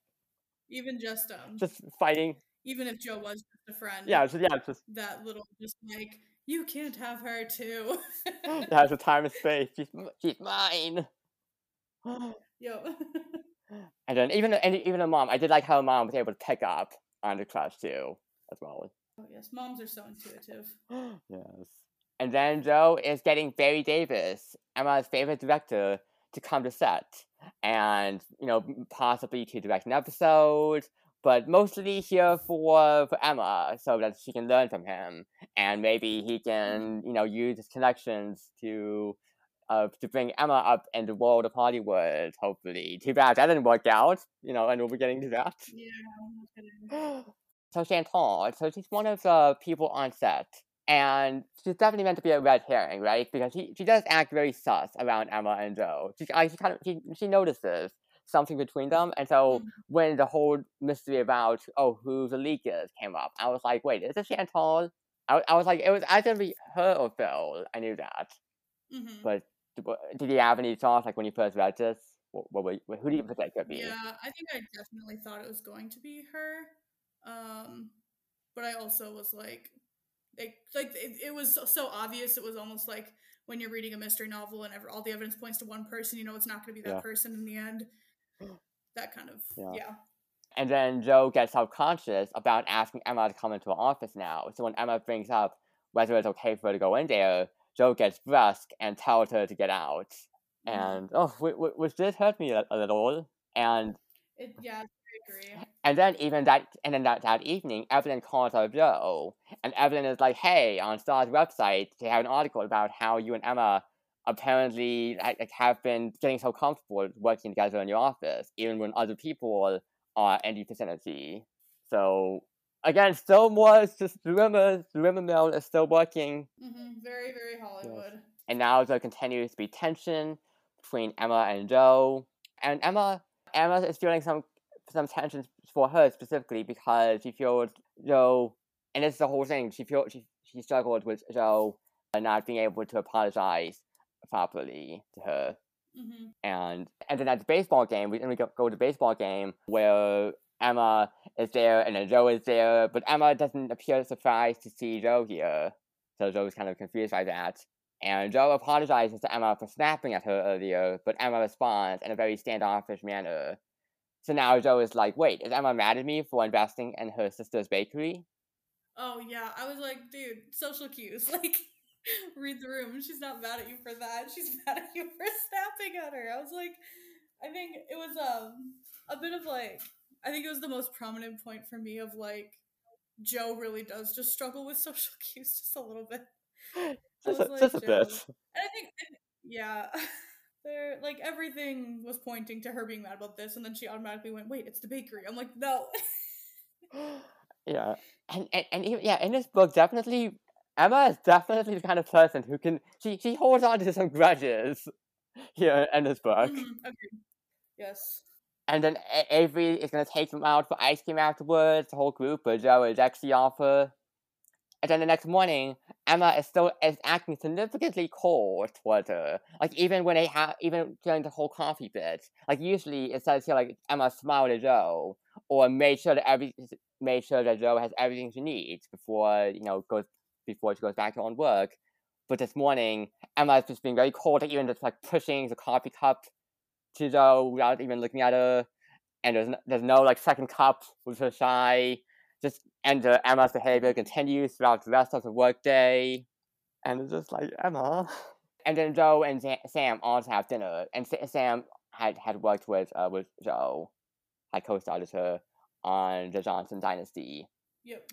Even just um just fighting. Even if Jo was just a friend. Yeah, so, yeah, just That little just like you can't have her too. yeah, it's a time and space. She's she's mine. Yo. and then even and even her mom, I did like how mom was able to pick up on the crush too, as well. oh yes, moms are so intuitive. yes. And then Jo is getting Barry Davis, Emma's favorite director, to come to set and, you know, possibly to direct an episode, but mostly here for, for Emma so that she can learn from him. And maybe he can, you know, use his connections to uh, to bring Emma up in the world of Hollywood, hopefully. Too bad that didn't work out, you know, and we'll be getting to that. Yeah, I'm so Chantal, so she's one of the people on set, and she's definitely meant to be a red herring, right? Because she, she does act very sus around Emma and Jo. She, I, she kind of she, she notices something between them, and so Mhm. when the whole mystery about oh who the leak is came up, I was like, wait, is it Chantal? I, I was like, it was either be her or Phil. I knew that, Mhm. but did you have any thoughts like when you first read this? what, what, who do you think that could be? Yeah, I think I definitely thought it was going to be her. Um, but I also was like, it, like it, it was so obvious. It was almost like when you're reading a mystery novel and ever, all the evidence points to one person, you know, it's not going to be that yeah. person in the end. That kind of yeah. yeah. And then Jo gets self conscious about asking Emma to come into her office now. So when Emma brings up whether it's okay for her to go in there, Jo gets brusque and tells her to get out. Mm-hmm. And oh, which did hurt me a, a little. And it, yeah, agree. And then even that, and then that, that evening, Evelyn calls her Jo, and Evelyn is like, "Hey, on Star's website, they have an article about how you and Emma apparently like, have been getting so comfortable working together in your office, even when other people are in the vicinity." So again, still more just rumors. The rumor mill is still working. Mm-hmm. Very, very Hollywood. Yes. And now there continues to be tension between Emma and Jo, And Emma, Emma is feeling some some tensions for her specifically because she feels Jo, and it's the whole thing. She feels she she struggled with Jo not being able to apologize properly to her. Mm-hmm. And and then at the baseball game, we then we go, go to the baseball game where Emma is there and then Jo is there, but Emma doesn't appear surprised to see Jo here. So Jo is kind of confused by that. And Jo apologizes to Emma for snapping at her earlier, but Emma responds in a very standoffish manner. So now Jo is like, wait, is Emma mad at me for investing in her sister's bakery? Oh yeah, I was like, dude, social cues. Like, read the room. She's not mad at you for that. She's mad at you for snapping at her. I was like, I think it was um a bit of like, I think it was the most prominent point for me of like, Jo really does just struggle with social cues just a little bit. Just, a, like, just a bit. And I think, yeah there like everything was pointing to her being mad about this and then she automatically went wait it's the bakery i'm like no yeah and, and and even, yeah in this book definitely emma is definitely the kind of person who can she she holds on to some grudges here in this book mm-hmm. okay. yes and then Avery is gonna take them out for ice cream afterwards, the whole group, but Jo is actually off her and then the next morning, Emma is still is acting significantly cold towards her. Like even when they have, even during the whole coffee bit, like usually it says here like Emma smiled at Jo or made sure that every made sure that Jo has everything she needs before you know goes before she goes back to her own work. But this morning, Emma is just being very cold, like even just like pushing the coffee cup to Jo without even looking at her. And there's no, there's no like second cup with her shy just and uh, Emma's behavior continues throughout the rest of the workday, and it's just like Emma. And then Jo and Sam also have dinner, and Sam had had worked with uh, with Jo, had co-starred her on the Johnson Dynasty. Yep.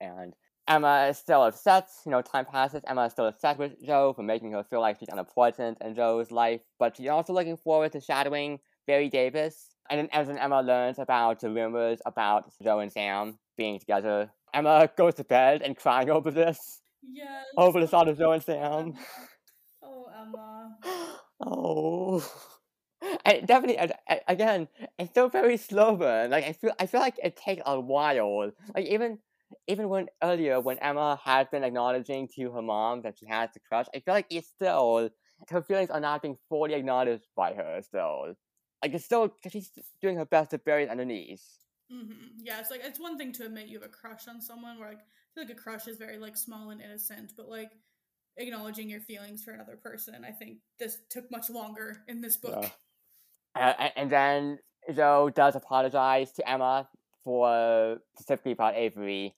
And Emma is still upset. You know, time passes. Emma is still upset with Jo for making her feel like she's unimportant in Jo's life, but she's also looking forward to shadowing Barry Davis. And then as Emma learns about the rumors about Jo and Sam being together, Emma goes to bed and crying over this. Yes. Over the thought of Jo and Sam. Oh, Emma. oh. I definitely I, again, it's still very slow burn. Like I feel, I feel like it takes a while. Like even, even when earlier when Emma had been acknowledging to her mom that she has the crush, I feel like it's still her feelings are not being fully acknowledged by her. Still, like it's still she's doing her best to bury it underneath. Mm-hmm. Yeah, it's like it's one thing to admit you have a crush on someone. Where like I feel like a crush is very like small and innocent, but like acknowledging your feelings for another person, I think this took much longer in this book. Yeah. Uh, and then Jo does apologize to Emma for specifically about Avery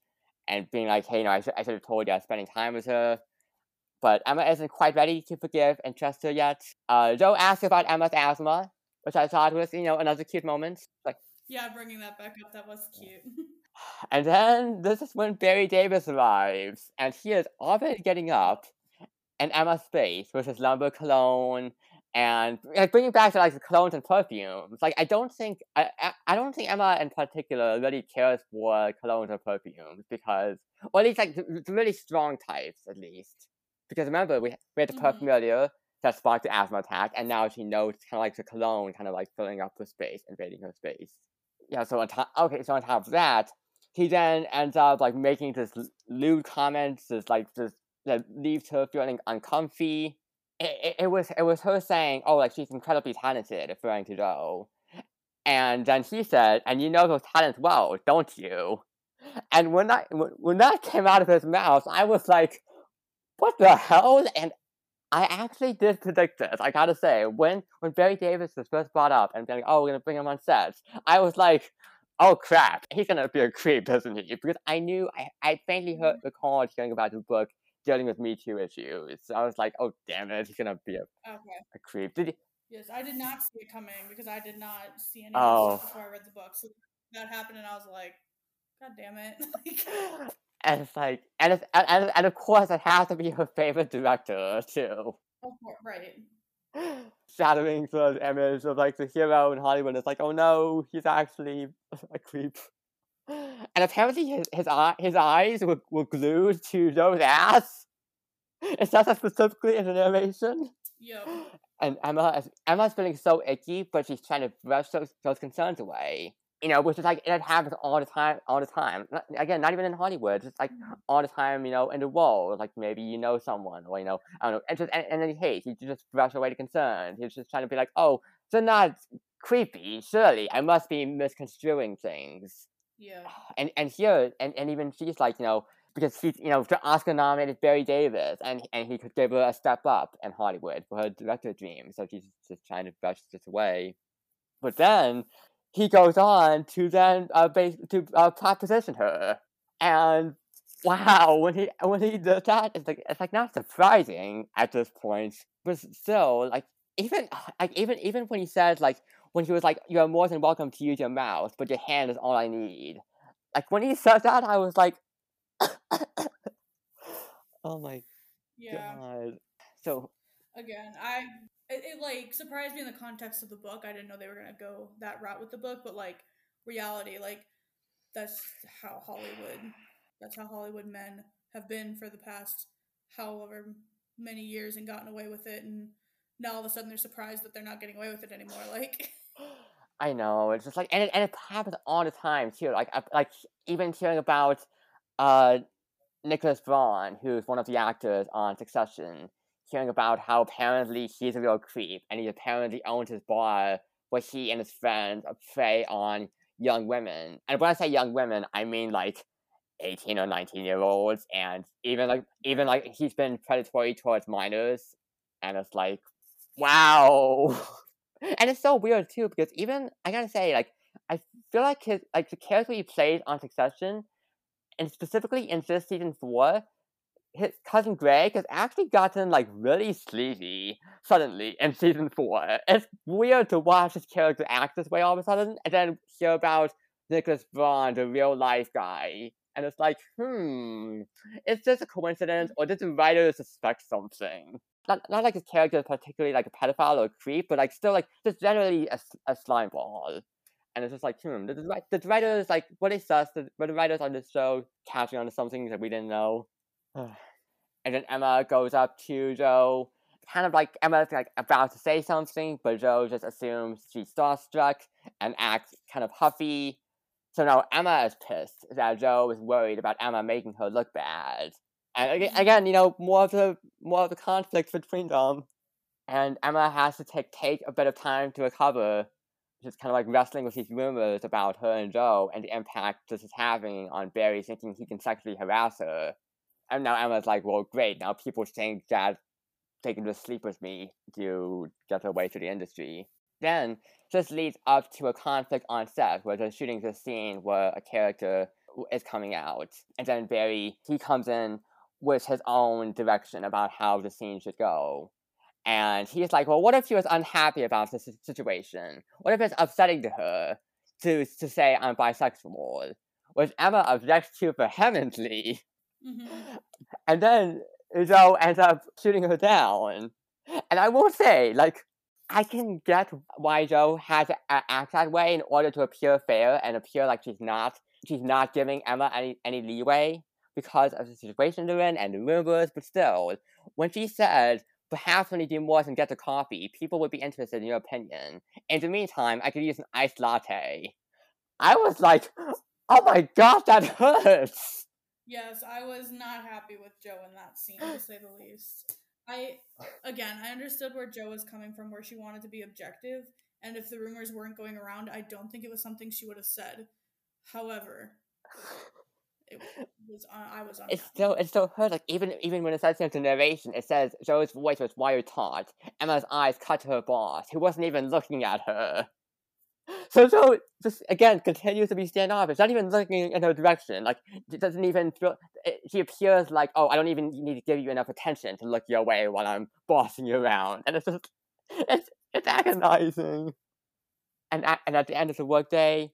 and being like, hey, you know, I, sh- I should have told you I was spending time with her. But Emma isn't quite ready to forgive and trust her yet. Uh, Jo asks about Emma's asthma, which I thought was, you know, another cute moment. Like, yeah, bringing that back up, that was cute. and then this is when Barry Davis arrives, and he is already getting up in Emma's space with his lumber cologne and like bringing back to like the colognes and perfumes. Like I don't think I I don't think Emma in particular really cares for colognes or perfumes because, or at least like the, the really strong types at least. Because remember we we had the mm-hmm. perfume earlier that sparked the asthma attack, and now she knows kind of like the cologne kind of like filling up her space, invading her space yeah, so on top, okay, so on top of that, he then ends up like making this lewd comments, this like this that leaves her feeling uncomfy. It, it was it was her saying, "Oh, like she's incredibly talented," referring to Jo. And then he said, "And you know those talents well, don't you?" And when that when that came out of his mouth, I was like, "What the hell?" And I actually did predict this. I gotta say, when when Barry Davis was first brought up and being like, "Oh, we're gonna bring him on set," I was like, "Oh crap, he's gonna be a creep, isn't he?" Because I knew I I faintly heard mm-hmm. the call hearing about the book dealing with Me Too issues. So I was like, "Oh damn it, he's gonna be a Okay. a creep." Did? Yes, I did not see it coming because I did not see any Oh. before I read the book. So that happened, and I was like, "God damn it!" And it's like, and it's, and, and of course, it has to be her favorite director too. of course, right? shattering the image of like the hero in Hollywood. It's like, oh no, he's actually a creep. And apparently his his, eye, his eyes were, were glued to Jo's ass. It says that specifically in the narration. Yep. And Emma is Emma's feeling so icky, but she's trying to brush those, those concerns away. You know, which is like it happens all the time, all the time. Not, again, not even in Hollywood, just like mm-hmm. all the time. You know, in the world, like maybe you know someone, or you know, I don't know, and just and, and then he hates. You just brush away the concerns. He's just trying to be like, oh, they're not creepy. Surely, I must be misconstruing things. Yeah. And and here, and, and even she's like, you know, because she's you know the Oscar nominated Barry Davis, and and he could give her a step up in Hollywood for her director dream. So she's just trying to brush this away. But then he goes on to then uh, base, to uh, proposition her, and wow, when he when he does that, it's like it's like not surprising at this point, but still like even like even even when he says like when he was like you are more than welcome to use your mouth, but your hand is all I need. Like when he said that, I was like, oh my Yeah. god. So Again, I it, it like surprised me in the context of the book. I didn't know they were gonna go that route with the book, but like reality, like that's how Hollywood. That's how Hollywood men have been for the past however many years and gotten away with it, and now all of a sudden they're surprised that they're not getting away with it anymore. Like, I know it's just like and it, and it happens all the time too. Like like even hearing about uh Nicholas Braun, who's one of the actors on Succession, hearing about how apparently he's a real creep and he apparently owns his bar where he and his friends prey on young women. And when I say young women, I mean like eighteen or nineteen year olds, and even like even like he's been predatory towards minors, and it's like, wow. and it's so weird too because even I gotta say like I feel like his like the character he plays on Succession, and specifically in this season four, his cousin Greg has actually gotten like really sleazy suddenly in season four. It's weird to watch his character act this way all of a sudden, and then hear about Nicholas Braun, the real life guy, and it's like, hmm, is this a coincidence or did the writer suspect something? Not, not like his character is particularly like a pedophile or a creep, but like still like just generally a, slime ball. And it's just like, hmm, the, the writers like they sus? Did, were the writers on this show catching on to something that we didn't know? and then Emma goes up to Jo, kind of like Emma's like about to say something, but Jo just assumes she's starstruck and acts kind of huffy. So now Emma is pissed that Jo is worried about Emma making her look bad. And again, mm-hmm. you know, more of the more of the conflict between them. And Emma has to take take a bit of time to recover, just kind of like wrestling with these rumors about her and Jo and the impact this is having on Barry thinking he can sexually harass her. And now Emma's like, well, great. Now people think that they can just sleep with me to get their way through the industry. Then this leads up to a conflict on set where they're shooting this scene where a character is coming out, and then Barry he comes in with his own direction about how the scene should go. And he's like, well, what if she was unhappy about this situation? What if it's upsetting to her to to say I'm bisexual? Which Emma objects to vehemently. mhm. And then Jo ends up shooting her down. And I will say, like, I can get why Jo has to act that way in order to appear fair and appear like she's not she's not giving Emma any any leeway because of the situation they're in and the rumors. But still, when she said perhaps when you do more than get the coffee, people would be interested in your opinion. In the meantime, I could use an iced latte. I was like, oh my gosh, that hurts. Yes, I was not happy with Jo in that scene, to say the least. I again, I understood where Jo was coming from, where she wanted to be objective, and if the rumors weren't going around, I don't think it was something she would have said. However, it was uh, I was. It's still it's still hurt. Like even even when it says into narration, it says Jo's voice was wire taut. Emma's eyes cut to her boss, who wasn't even looking at her. So Jo just again continues to be standoffish, not even looking in her direction. Like it doesn't even feel. It, she appears like, oh, I don't even need to give you enough attention to look your way while I'm bossing you around, and it's just it's it's agonizing. And at, and at the end of the workday,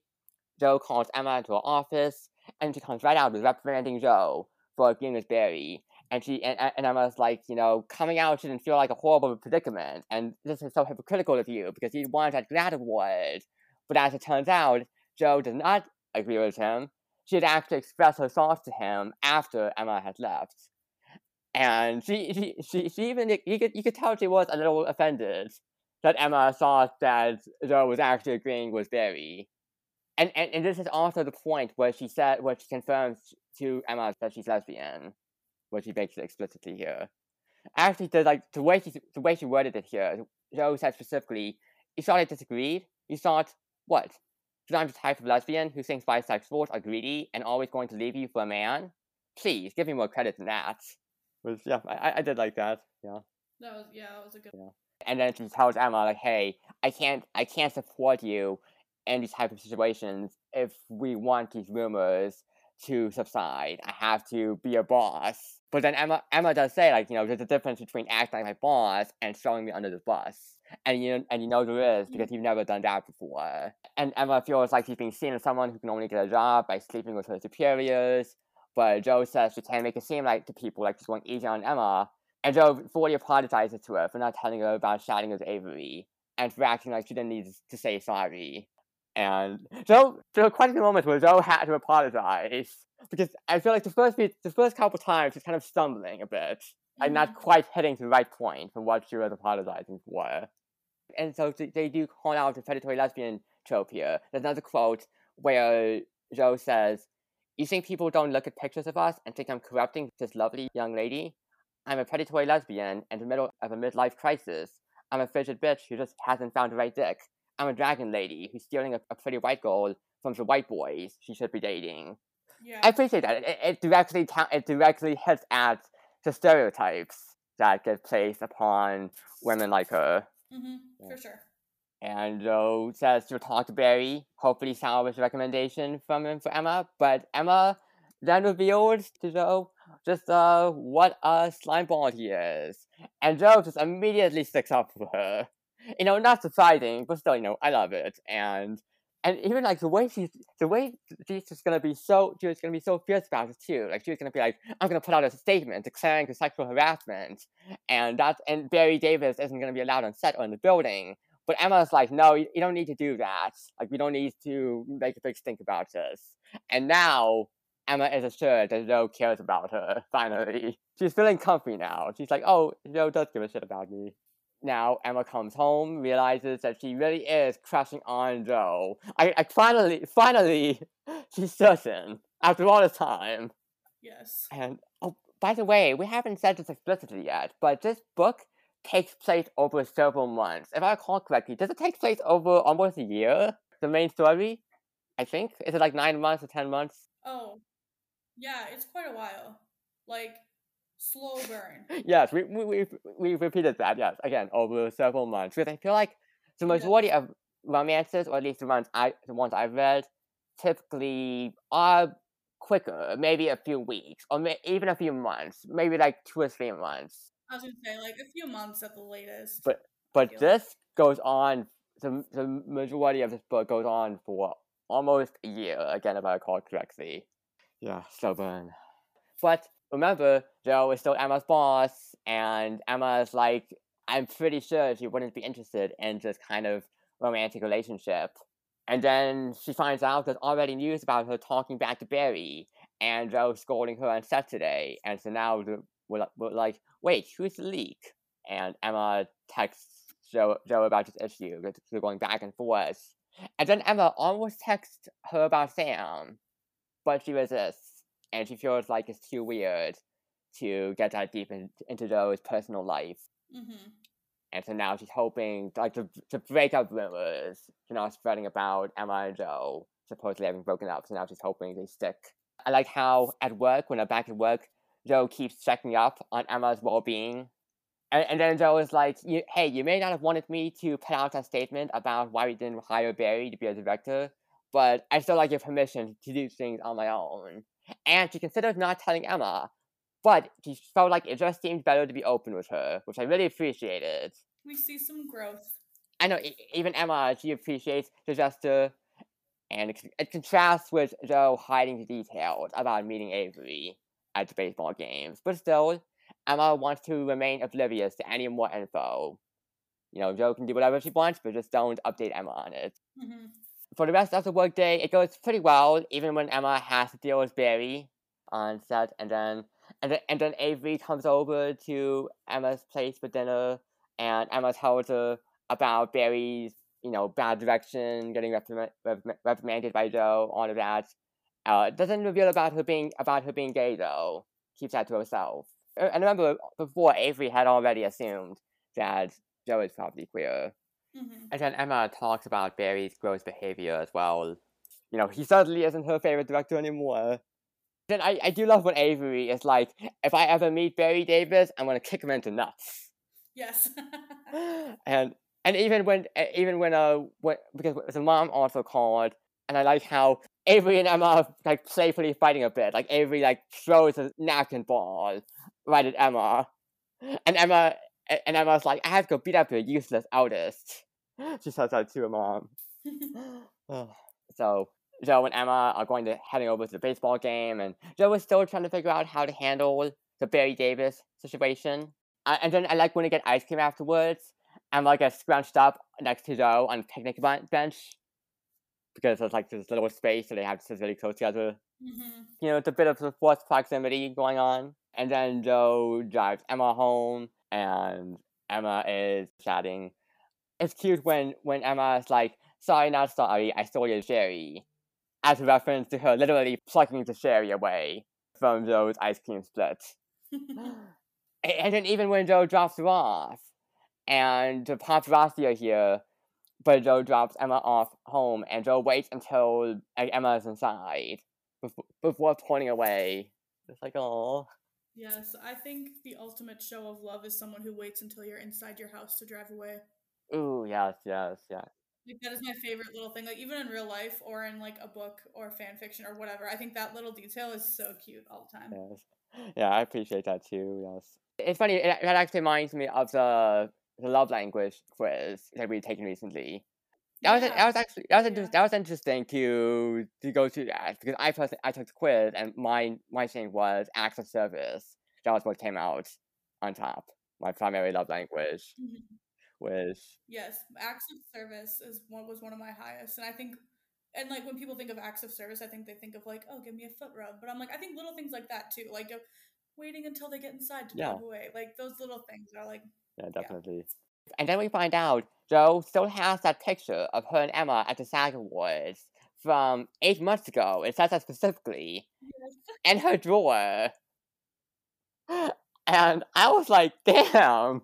Jo calls Emma into her office, and she comes right out as reprimanding Jo for agreeing with Barry. And she and, and Emma's like, you know, coming out shouldn't feel like a horrible predicament, and this is so hypocritical of you because you wanted that GLAAD award. But as it turns out, Jo does not agree with him. She had actually expressed her thoughts to him after Emma had left. And she, she, she, she even, you could, you could tell she was a little offended that Emma thought that Jo was actually agreeing with Barry. And, and, and this is also the point where she said, where she confirms to Emma that she's lesbian, where she makes it explicitly here. Actually, the, like, the way she, the way she worded it here, Jo said specifically, you thought I disagreed? You thought what? That I'm the type of lesbian who thinks bisexuals are greedy and always going to leave you for a man? Please, give me more credit than that. Yeah, I, I did like that. Yeah. That was yeah, that was a good. Yeah. And then she tells Emma like, "Hey, I can't, I can't support you in these type of situations if we want these rumors to subside. I have to be a boss." But then Emma, Emma does say like, you know, there's a difference between acting like my boss and throwing me under the bus and you and you know there is because mm-hmm. you've never done that before. And Emma feels like she's being seen as someone who can only get a job by sleeping with her superiors. But Jo says she can't make it seem like to people like she's going easy on Emma. And Jo fully apologizes to her for not telling her about chatting with Avery and for acting like she didn't need to say sorry. And Jo, there were quite a few moments where Jo had to apologize because I feel like the first few, the first couple times he's kind of stumbling a bit, mm-hmm. and not quite hitting the right point for what she was apologizing for and so they do call out the predatory lesbian trope here. There's another quote where Jo says, You think people don't look at pictures of us and think I'm corrupting this lovely young lady? I'm a predatory lesbian in the middle of a midlife crisis. I'm a frigid bitch who just hasn't found the right dick. I'm a dragon lady who's stealing a, a pretty white girl from the white boys she should be dating. Yeah. I appreciate that. It, it directly it directly hits at the stereotypes that get placed upon women like her. Mm-hmm, yeah. For sure. And Jo says she'll talk to Barry, hopefully salvage a recommendation from him for Emma. But Emma then reveals to Jo just uh, what a slimeball he is. And Jo just immediately sticks up for her. You know, not surprising, but still, you know, I love it. And and even like the way she's the way she's just gonna be so she's gonna be so fierce about it too. Like she's gonna be like, I'm gonna put out a statement declaring the sexual harassment, and that's and Barry Davis isn't gonna be allowed on set or in the building. But Emma's like, no, you, you don't need to do that. Like we don't need to make a big stink about this. And now Emma is assured that Jo cares about her. Finally, she's feeling comfy now. She's like, oh, Jo does give a shit about me now Emma comes home, realizes that she really is crushing on Jo. I, I finally, finally, she's certain after all this time. Yes. And oh, by the way, we haven't said this explicitly yet, but this book takes place over several months. If I recall correctly, does it take place over almost a year? The main story, I think, is it like nine months or ten months? Oh, yeah, it's quite a while. Like slow burn. yes, we, we, we, we repeated that, yes, again, over several months. Because I feel like the majority of romances, or at least the ones, I, the ones I've read, typically are quicker, maybe a few weeks, or may, even a few months, maybe like two or three months. I was gonna say like a few months at the latest. But but this like. goes on. The the majority of this book goes on for almost a year. Again, if I recall correctly. Yeah, stubborn. But remember, Jo is still Emma's boss, and Emma's like, I'm pretty sure she wouldn't be interested in this kind of romantic relationship. And then she finds out there's already news about her talking back to Barry, and Jo scolding her on Saturday. And so now we're, we're like, wait, who's the leak? And Emma texts Joe, Jo about this issue. They're going back and forth. And then Emma almost texts her about Sam, but she resists and she feels like it's too weird. to get that deep in, into Jo's personal life. Mm-hmm. And so now she's hoping like to to break up rumors, you know, spreading about Emma and Jo supposedly having broken up. So now she's hoping they stick. I like how at work, when they're back at work, Jo keeps checking up on Emma's well being. And, and then Jo is like, hey, you may not have wanted me to put out a statement about why we didn't hire Barry to be a director, but I still like your permission to do things on my own. And she considered not telling Emma, but she felt like it just seemed better to be open with her, which I really appreciated. We see some growth. I know, even Emma, she appreciates the gesture, and it, contrasts with Jo hiding the details about meeting Avery at the baseball games. But still, Emma wants to remain oblivious to any more info. You know, Jo can do whatever she wants, but just don't update Emma on it. Mm-hmm. For the rest of the workday, it goes pretty well, even when Emma has to deal with Barry on set, and then and then, and then Avery comes over to Emma's place for dinner, and Emma tells her about Barry's, you know, bad direction, getting reprimand- reprimanded by Jo, all of that. Uh, doesn't reveal about her being about her being gay though. Keeps that to herself. Uh, and remember, before Avery had already assumed that Jo is probably queer. Mm-hmm. And then Emma talks about Barry's gross behavior as well. You know, he certainly isn't her favorite director anymore. Then I, I do love when Avery is like, if I ever meet Barry Davis, I'm gonna kick him into nuts. Yes. and and even when even when uh when, because the mom also called, and I like how Avery and Emma are like playfully fighting a bit. Like Avery like throws a napkin ball right at Emma, and Emma and i was like, I have to go beat up a useless artist. She says that to her mom. so Jo and Emma are going to heading over to the baseball game, and Jo is still trying to figure out how to handle the Barry Davis situation. Uh, and then I like when they get ice cream afterwards. and like gets scrunched up next to Jo on the picnic bench because there's like this little space, so they have to sit really close together. Mm-hmm. You know, it's a bit of forced proximity going on. And then Jo drives Emma home, and Emma is chatting. It's cute when when Emma is like, "Sorry, not sorry, I stole your sherry," as a reference to her literally plucking the sherry away from Jo's ice cream split. and then even when Jo drops her off, and the paparazzi are here, but Jo drops Emma off home, and Jo waits until like, Emma is inside before, before pulling away. It's like, oh. Yes, I think the ultimate show of love is someone who waits until you're inside your house to drive away. Ooh, yes, yes, yes. Like that is my favorite little thing. Like even in real life or in like a book or fan fiction or whatever, I think that little detail is so cute all the time. Yes. Yeah, I appreciate that too. Yes. It's funny. It, it actually reminds me of the the love language quiz that we've taken recently. That was that was actually that was Yeah. that was interesting to to go through that because I personally I took the quiz and my my thing was acts of service. That was what came out on top. My primary love language Mhm. was Yes, acts of service is one was one of my highest, and I think, and like when people think of acts of service, I think they think of like, oh, give me a foot rub, but I'm like, I think little things like that too, like uh, waiting until they get inside to Yeah. drive away, like those little things are like, yeah definitely. And then we find out Jo still has that picture of her and Emma at the SAG Awards from eight months ago. It says that specifically. in her drawer. And I was like, damn.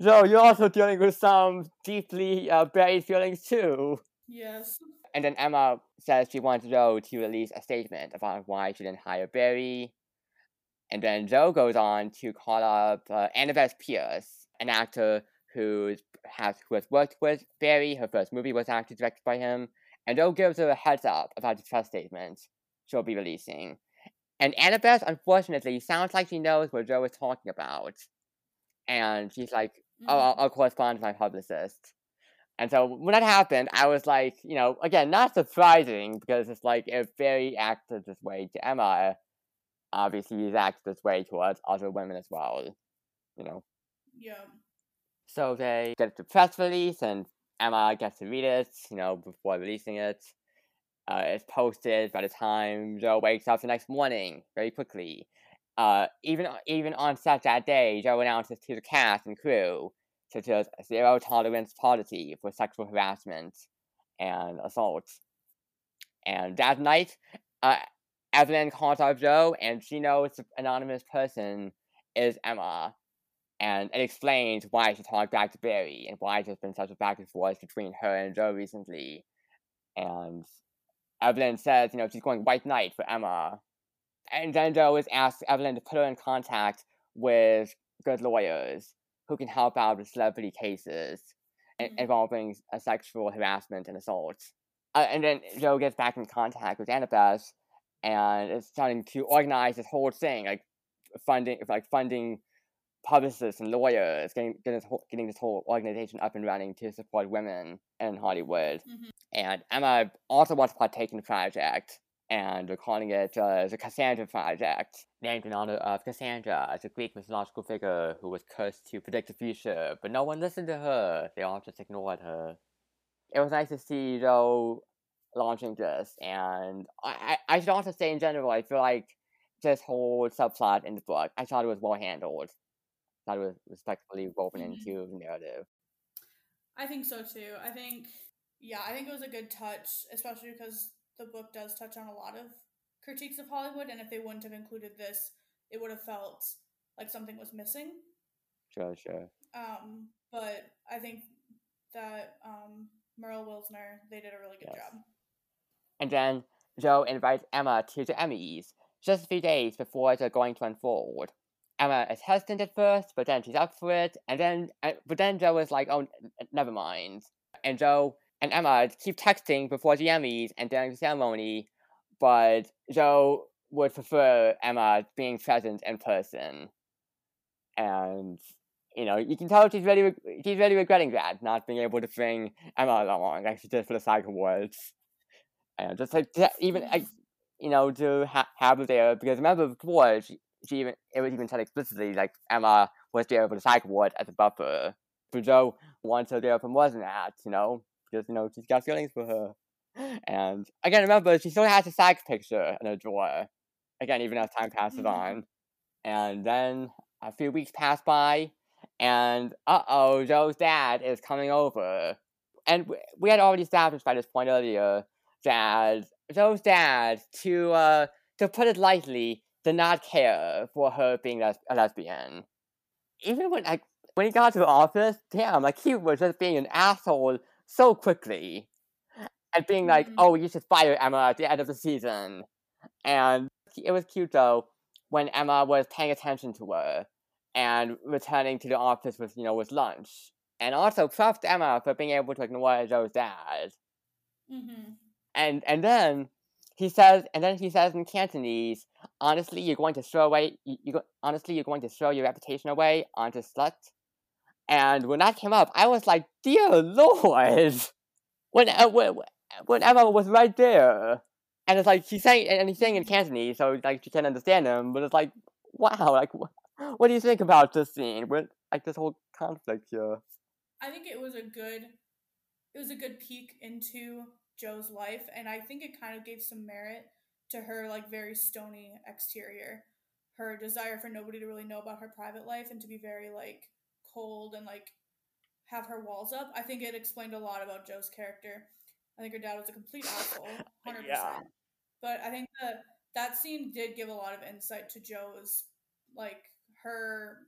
Jo, you're also dealing with some deeply uh, buried feelings too. yes, And then Emma says she wants Jo to release a statement about why she didn't hire Barry. And then Jo goes on to call up uh, Annabeth Pierce, an actor who has who has worked with Barry. Her first movie was actually directed by him. And Jo gives her a heads up about the trust statement she'll be releasing. And Annabeth, unfortunately, sounds like she knows what Jo is talking about. And she's like, oh, Mhm. I'll, I'll correspond to my publicist. And so when that happened, I was like, you know, again, not surprising because it's like if Barry acted this way to Emma, obviously he's acted this way towards other women as well, you know. Yeah, So they get the press release, and Emma gets to read it, you know, before releasing it. Uh, it's posted by the time Jo wakes up the next morning, very quickly. Uh, even even on set that day, Jo announces to the cast and crew that there's a zero tolerance policy for sexual harassment and assault. And that night, uh, Evelyn calls out Jo, and she knows the anonymous person is Emma. And it explains why she talked back to Barry and why there's been such a back and forth between her and Jo recently. And Evelyn says, you know, she's going white knight for Emma. And then Jo is asked Evelyn to put her in contact with good lawyers who can help out with celebrity cases mm-hmm. involving sexual harassment and assault. Uh, and then Jo gets back in contact with Annabeth and is starting to organize this whole thing, like funding, like funding publicists and lawyers, getting getting this, whole, getting this whole organization up and running to support women in Hollywood. Mm-hmm. And Emma also wants to partake in the project, and we're calling it uh, the Cassandra Project, named in honor of Cassandra, a Greek mythological figure who was cursed to predict the future, but no one listened to her. They all just ignored her. It was nice to see Jo launching this, and I, I should also say in general, I feel like this whole subplot in the book, I thought it was well handled. It was respectfully woven mm-hmm. into the narrative. I think so too. I think, yeah, I think it was a good touch, especially because the book does touch on a lot of critiques of Hollywood, and if they wouldn't have included this, it would have felt like something was missing. Sure, sure. Um, but I think that um, Meryl Wilsner, they did a really good yes. job. And then Jo invites Emma to the Emmys just a few days before they're going to unfold. Emma is hesitant at first, but then she's up for it, and then uh, but then Jo is like, "Oh, never mind." And Jo and Emma keep texting before the Emmys and during the ceremony, but Jo would prefer Emma being present in person. And you know, you can tell she's really she's really regretting that, not being able to bring Emma along like she did for the SAG Awards. And just like even like, you know to ha- have her there because remember before she, she even it was even said explicitly like Emma was there for the SAG Award as a buffer. Jo wants her there for more than that, you know, because you know she's got feelings for her. And again, remember she still has a SAG picture in her drawer. Again, even as time passes mm-hmm. on. And then a few weeks pass by, and uh oh, Jo's dad is coming over. And we had already established by this point earlier that Jo's dad, to uh, to put it lightly, did not care for her being a lesbian. Even when like when he got to the office, damn, like he was just being an asshole so quickly, and being like, mm-hmm. "Oh, you should fire Emma at the end of the season." And it was cute though when Emma was paying attention to her and returning to the office with you know with lunch, and also props Emma for being able to ignore Jo's dad. Mm-hmm. And and then he says, and then he says in Cantonese, honestly, you're going to throw away, you, you honestly, you're going to throw your reputation away onto slut. And when that came up, I was like, dear lord, when uh, when, when Emma was right there, and it's like he's saying, and he's saying in Cantonese, so like you can't understand him, but it's like, wow, like what do you think about this scene with like this whole conflict here? I think it was a good, it was a good peek into Jo's life, and I think it kind of gave some merit to her like very stony exterior. Her desire for nobody to really know about her private life and to be very like cold and like have her walls up. I think it explained a lot about Jo's character. I think her dad was a complete asshole, hundred yeah. percent. But I think that that scene did give a lot of insight to Jo's like her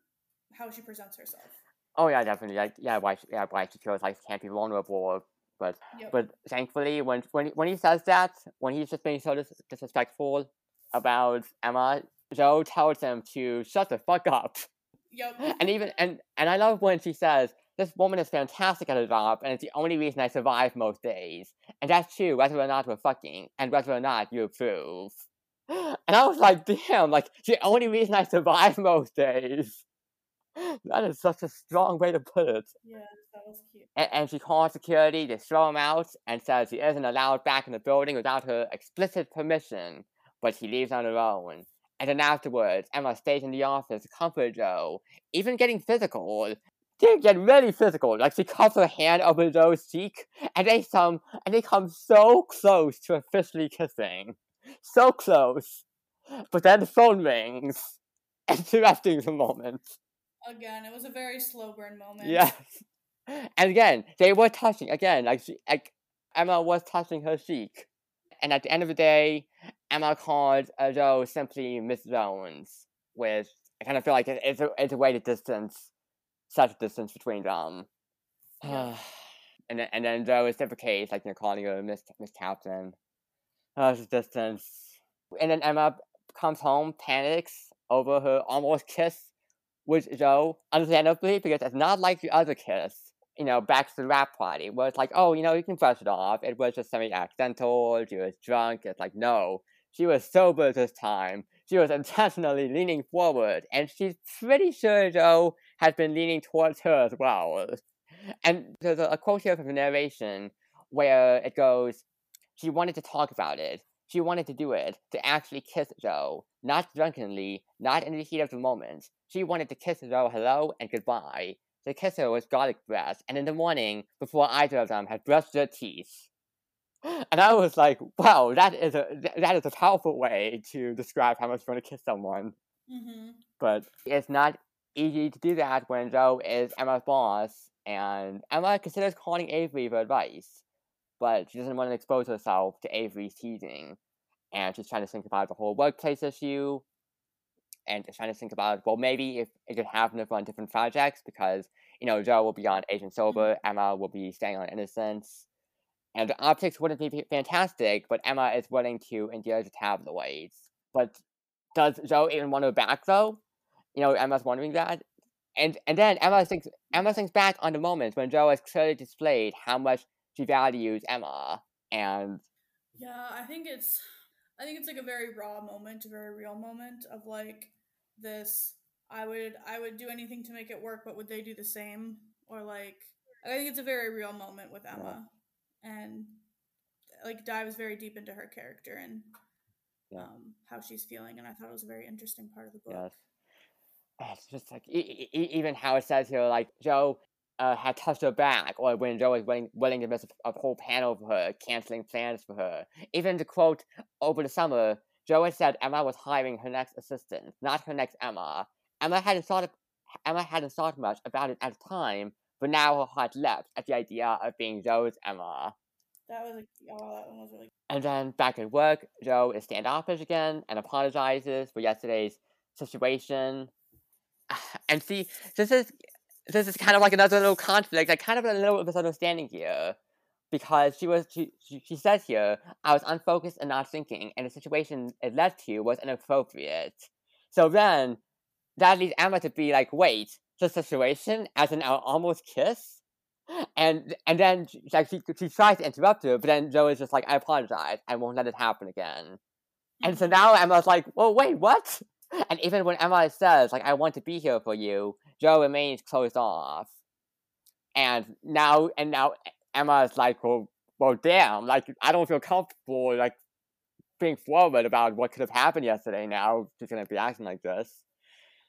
how she presents herself. Oh yeah, definitely. Like yeah, why yeah why she feels like she can't be vulnerable. But yep. but thankfully, when when when he says that, when he's just being so dis- disrespectful about Emma, Jo tells him to shut the fuck up. Yep. And even and and I love when she says, "This woman is fantastic at her job, and it's the only reason I survive most days." And that's true, whether or not we're fucking, and whether or not you approve. And I was like, damn, like, the only reason I survive most days. That is such a strong way to put it. Yeah, that was cute. And, and she calls security to throw him out and says he isn't allowed back in the building without her explicit permission, but he leaves on her own. And then afterwards, Emma stays in the office to comfort Jo, even getting physical. They get really physical. Like she cups her hand over Jo's cheek, and they come and they come so close to officially kissing so close. But then the phone rings. Interrupting the moment. Again, it was a very slow burn moment. Yes. And again, they were touching. Again, like, she, like Emma was touching her cheek. And at the end of the day, Emma called uh, Jo simply Miss Jones, which I kind of feel like it's a, it's a way to distance such a distance between them. Yeah. and then, and then Jo reciprocates, like, you know, calling her Miss, Miss Kaplan. Oh, it's distance. And then Emma comes home, panics over her almost kiss with Jo, understandably, because it's not like the other kiss, you know, back to the wrap party, where it's like, oh, you know, you can brush it off. It was just semi accidental. She was drunk. It's like, no, she was sober this time. She was intentionally leaning forward, and she's pretty sure Jo has been leaning towards her as well. And there's a quote here from the narration where it goes, she wanted to talk about it. She wanted to do it, to actually kiss Joe, not drunkenly, not in the heat of the moment. She wanted to kiss Jo hello and goodbye. To kiss her with garlic breath, and in the morning, before either of them had brushed their teeth. And I was like, wow, that is a that is a powerful way to describe how much you want to kiss someone. Mm-hmm. But it's not easy to do that when Jo is Emma's boss, and Emma considers calling Avery for advice, but she doesn't want to expose herself to Avery's teasing, and she's trying to think about the whole workplace issue, and just trying to think about well maybe if it could happen if on different projects because you know Jo will be on Agent mm-hmm. Sober, Emma will be staying on Innocence, and the optics wouldn't be fantastic, but Emma is willing to endure the tabloids. But does Jo even want her back though? You know, Emma's wondering that. And and then Emma thinks Emma thinks back on the moments when Jo has clearly displayed how much she values Emma. And Yeah, I think it's I think it's like a very raw moment, a very real moment of like this I would I would do anything to make it work, but would they do the same? Or like I think it's a very real moment with Emma. And like dives very deep into her character and Yeah. um, how she's feeling, and I thought it was a very interesting part of the book. yes, it's just like e- e- even how it says here, like Jo uh, had touched her back, or when Jo was willing, willing to miss a, a whole panel for her, canceling plans for her. Even the quote over the summer, Jo had said Emma was hiring her next assistant, not her next Emma. Emma hadn't thought of, Emma hadn't thought much about it at the time, but now her heart leapt at the idea of being Jo's Emma. That was like oh, that one was really And then back at work, Jo is standoffish again and apologizes for yesterday's situation. And see, this is this is kind of like another little conflict, like kind of a little misunderstanding here. Because she was she, she, says here, I was unfocused and not thinking, and the situation it led to was inappropriate. So then that leads Emma to be like, wait, the situation as an al- almost kiss? And and then she, like she, she tries to interrupt her, but then Jo is just like, I apologize, I won't let it happen again. And so now Emma's like, well, wait, what? And even when Emma says, like, I want to be here for you, Jo remains closed off. And now, and now Emma is like, well, well, damn, like, I don't feel comfortable, like, being forward about what could have happened yesterday now. She's gonna be acting like this.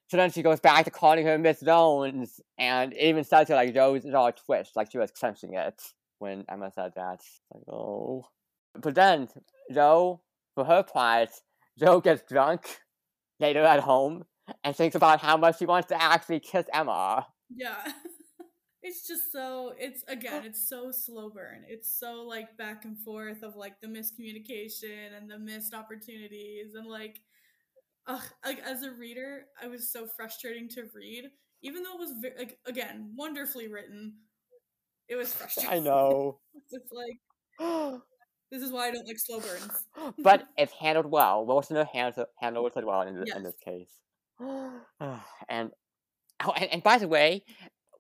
So then she goes back to calling her Miss Jones, and even says her, like, Jo's jaw twitched, like she was clenching it when Emma said that. Like, oh. But then, Jo, for her part, Jo gets drunk later at home and thinks about how much she wants to actually kiss Emma. Yeah. it's just so it's again, it's so slow burn. It's so like back and forth of like the miscommunication and the missed opportunities and like ugh, like as a reader, I was so frustrating to read. Even though it was ve- like again, wonderfully written. It was frustrating. I know. It's like this is why I don't like slow burns. but it's handled well. Wilsner handled, handled it well in, th- in this case. and, oh, and and by the way,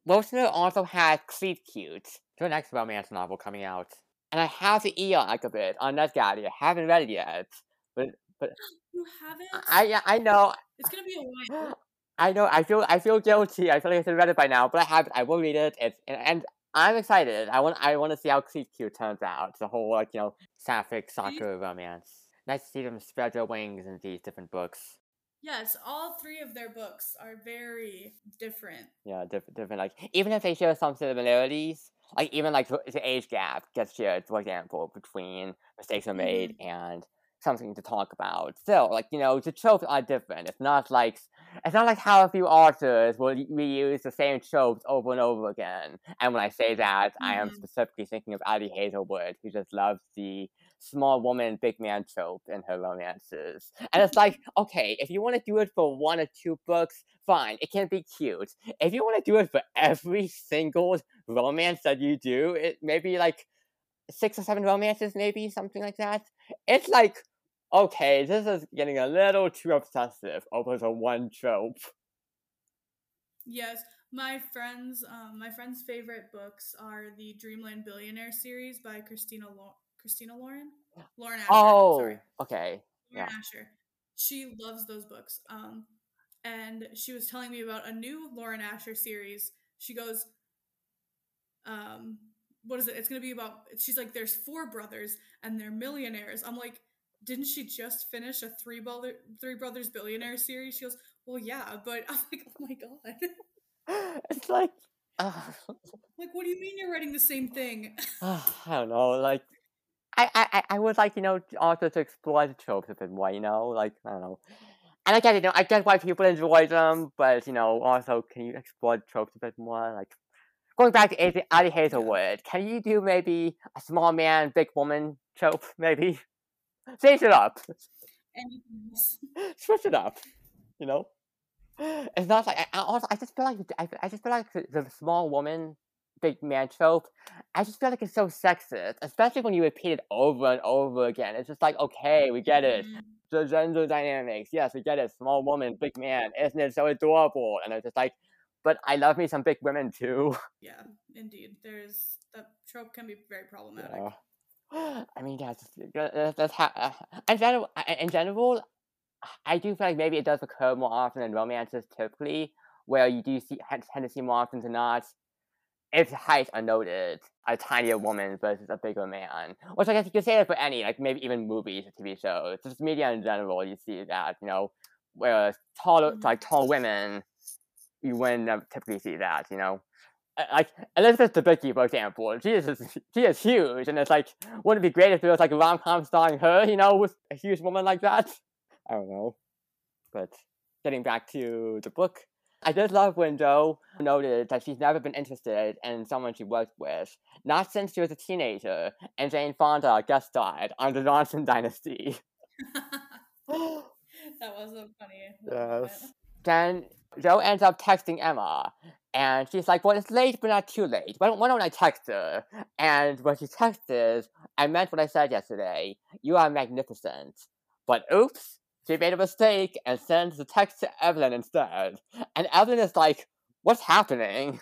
Wilsner also has Cleat Cute, the next romance novel coming out. And I have the e-arc of it on NetGalley. I haven't read it yet. But but You haven't? I yeah, I know It's gonna be a while. I know I feel I feel guilty. I feel like I should have read it by now, but I haven't. I will read it. It's and, and I'm excited. I want I want to see how Cleat Cute turns out. The whole like you know sapphic soccer romance. Nice to see them spread their wings in these different books. Yes, all three of their books are very different. Yeah, different, different. Like even if they share some similarities, like even like the age gap gets shared, for example, between mistakes are made and something to talk about. Still, like you know, the tropes are different. It's not like it's not like how a few authors will reuse the same tropes over and over again. And when I say that, I am Mhm. specifically thinking of Ali Hazelwood, who just loves the small woman, big man trope in her romances. And it's like, okay, if you want to do it for one or two books, fine, it can be cute. If you want to do it for every single romance that you do, it maybe like six or seven romances, maybe something like that. It's like, okay, this is getting a little too obsessive over the one trope. Yes, my friends, um, my friends' favorite books are the Dreamland Billionaire series by Christina Lo- Christina Lauren, Lauren Asher. Oh, sorry, okay. Lauren yeah. Asher. She loves those books. Um, and she was telling me about a new Lauren Asher series. She goes, um, what is it? It's gonna be about. She's like, there's four brothers and they're millionaires. I'm like, didn't she just finish a three brother three brothers billionaire series? She goes, well, yeah, but I'm like, oh my god. It's like, uh, like, what do you mean you're writing the same thing? I don't know. Like, I, I, I would like you know also to explore the tropes a bit more. You know, like I don't know. And I get you know I get why people enjoy them, but you know also can you explore the tropes a bit more? Like going back to Ali Hazelwood, can you do maybe a small man, big woman trope? Maybe change it up, switch it up. You know, it's not like I, also I just feel like I, I just feel like the small woman big man trope, I just feel like it's so sexist, especially when you repeat it over and over again. It's just like, okay, we get it. Mhm. The gender dynamics, yes, we get it. Small woman, big man, isn't it so adorable? And it's just like, but I love me some big women too. Yeah, indeed. There's that trope can be very problematic. Yeah. I mean, that's that's, that's how. Uh, in general, in general, I do feel like maybe it does occur more often in romances typically, where you do see tend to see more often than not if height noted, a tinier woman versus a bigger man. Which I guess you could say that for any, like maybe even movies or TV shows. Just media in general, you see that, you know, whereas tall, Mhm. like tall women, you wouldn't typically see that, you know. Like Elizabeth Debicki, for example, she is she is huge, and it's like, wouldn't it be great if there was like a rom com starring her, you know, with a huge woman like that? I don't know, but getting back to the book, I just love when Jo noted that she's never been interested in someone she worked with, not since she was a teenager, and Jane Fonda guest starred on the Johnson Dynasty. that was so funny. Yes. Then Jo ends up texting Emma, and she's like, "Well, it's late, but not too late. Why don't, why don't I text her?" And what she texts is, "I meant what I said yesterday. You are magnificent." But oops, she made a mistake and sends the text to Evelyn instead. And Evelyn is like, "What's happening?"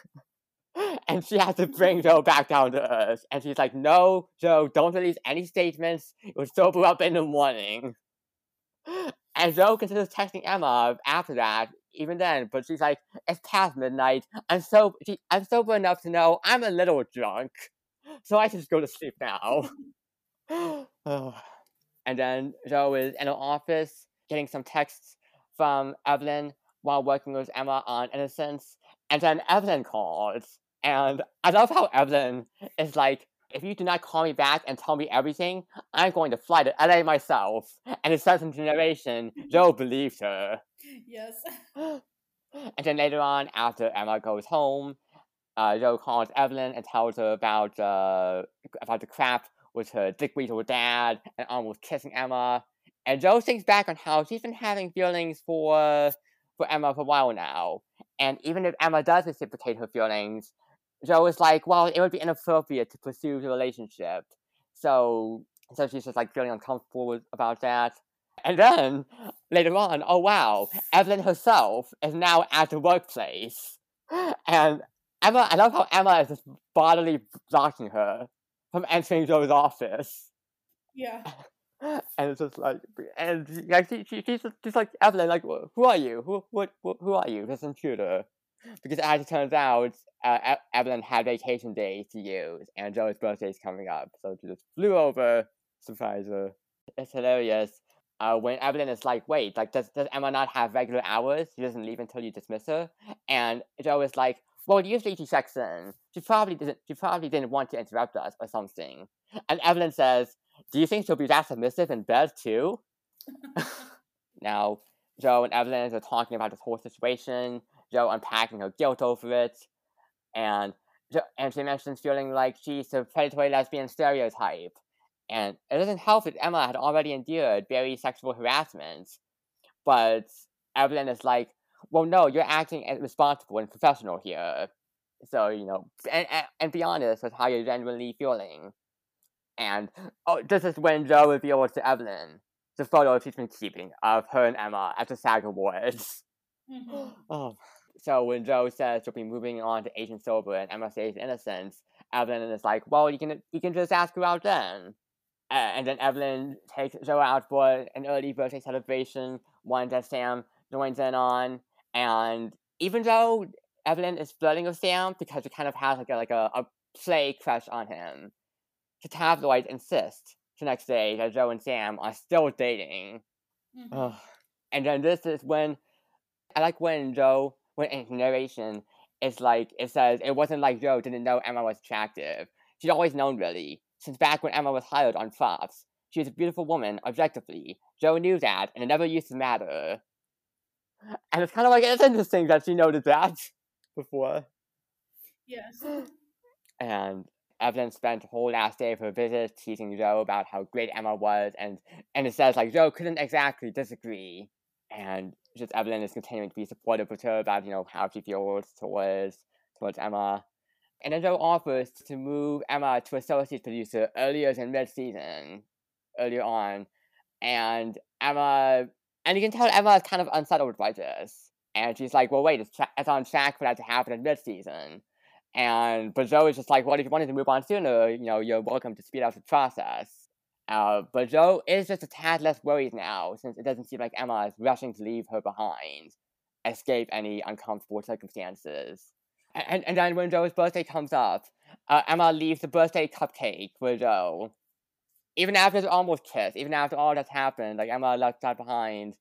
And she has to bring Jo back down to earth. And she's like, "No, Jo, don't release any statements. It would sober up in the morning." And Jo considers texting Emma after that, even then, but she's like, "It's past midnight. I'm so she, I'm sober enough to know I'm a little drunk, so I should just go to sleep now." and then Jo is in her office getting some texts from Evelyn while working with Emma on Innocence, and then Evelyn calls, and I love how Evelyn is like, if you do not call me back and tell me everything, I'm going to fly to LA myself. And in certain generation, Jo believed her. Yes. and then later on, after Emma goes home, uh, Jo calls Evelyn and tells her about uh, about the crap with her dickweed with dad and almost kissing Emma. And Jo thinks back on how she's been having feelings for for Emma for a while now. And even if Emma does reciprocate her feelings, Jo is like, well, it would be inappropriate to pursue the relationship. So so she's just like feeling uncomfortable about that. And then later on, oh wow, Evelyn herself is now at the workplace. And Emma, I love how Emma is just bodily blocking her from entering Jo's office. Yeah. And it's just like, and like she, she, she's just, like Evelyn, like, who are you? Who, what, wh- who are you? This intruder. Because as it turns out, uh, Evelyn had vacation days to use, and Jo's birthday is coming up, so she just flew over, surprise her. It's hilarious. Uh, when Evelyn is like, wait, like, does, does Emma not have regular hours? She doesn't leave until you dismiss her. And Jo is like, well, usually she checks in. She probably didn't. She probably didn't want to interrupt us or something. And Evelyn says, "Do you think she'll be that submissive in bed too?" Now, Jo and Evelyn are talking about this whole situation. Jo unpacking her guilt over it, and Jo- and she mentions feeling like she's a predatory lesbian stereotype. And it doesn't help that Emma had already endured very sexual harassment. But Evelyn is like, well, no, you're acting as responsible and professional here. So, you know, and, and, and be honest with how you're genuinely feeling. And oh, this is when Jo reveals to Evelyn the photo she's been keeping of her and Emma at the SAG Awards. Mhm. Oh. So when Jo says she'll be moving on to Agent Silver and Emma says innocence, Evelyn is like, well, you can you can just ask her out then. Uh, and then Evelyn takes Jo out for an early birthday celebration, one that Sam joins in on. And even though Evelyn is flirting with Sam because she kind of has like a like a, a play crush on him, the tabloids insist the next day that Jo and Sam are still dating. Mhm. And then this is when I like when Jo, when in narration it's like it says it wasn't like Jo didn't know Emma was attractive. She'd always known really. Since back when Emma was hired on Fox. She was a beautiful woman, objectively. Jo knew that, and it never used to matter. And it's kind of like it's interesting that she noted that before. Yes. And Evelyn spent the whole last day of her visit teasing Jo about how great Emma was, and and it says like Jo couldn't exactly disagree, and just Evelyn is continuing to be supportive of her about you know how she feels towards towards Emma, and then Jo offers to move Emma to a associate producer earlier than mid season, earlier on, and Emma and you can tell Emma is kind of unsettled by this, and she's like, well wait, it's, tra- it's on track for that to happen in mid season. And but Jo is just like, well, if you wanted to move on sooner, you know, you're welcome to speed up the process. Uh, but Jo is just a tad less worried now, since it doesn't seem like Emma is rushing to leave her behind, escape any uncomfortable circumstances. And and then when Jo's birthday comes up, uh, Emma leaves the birthday cupcake for Jo. Even after the almost kiss, even after all that's happened, like Emma left that behind,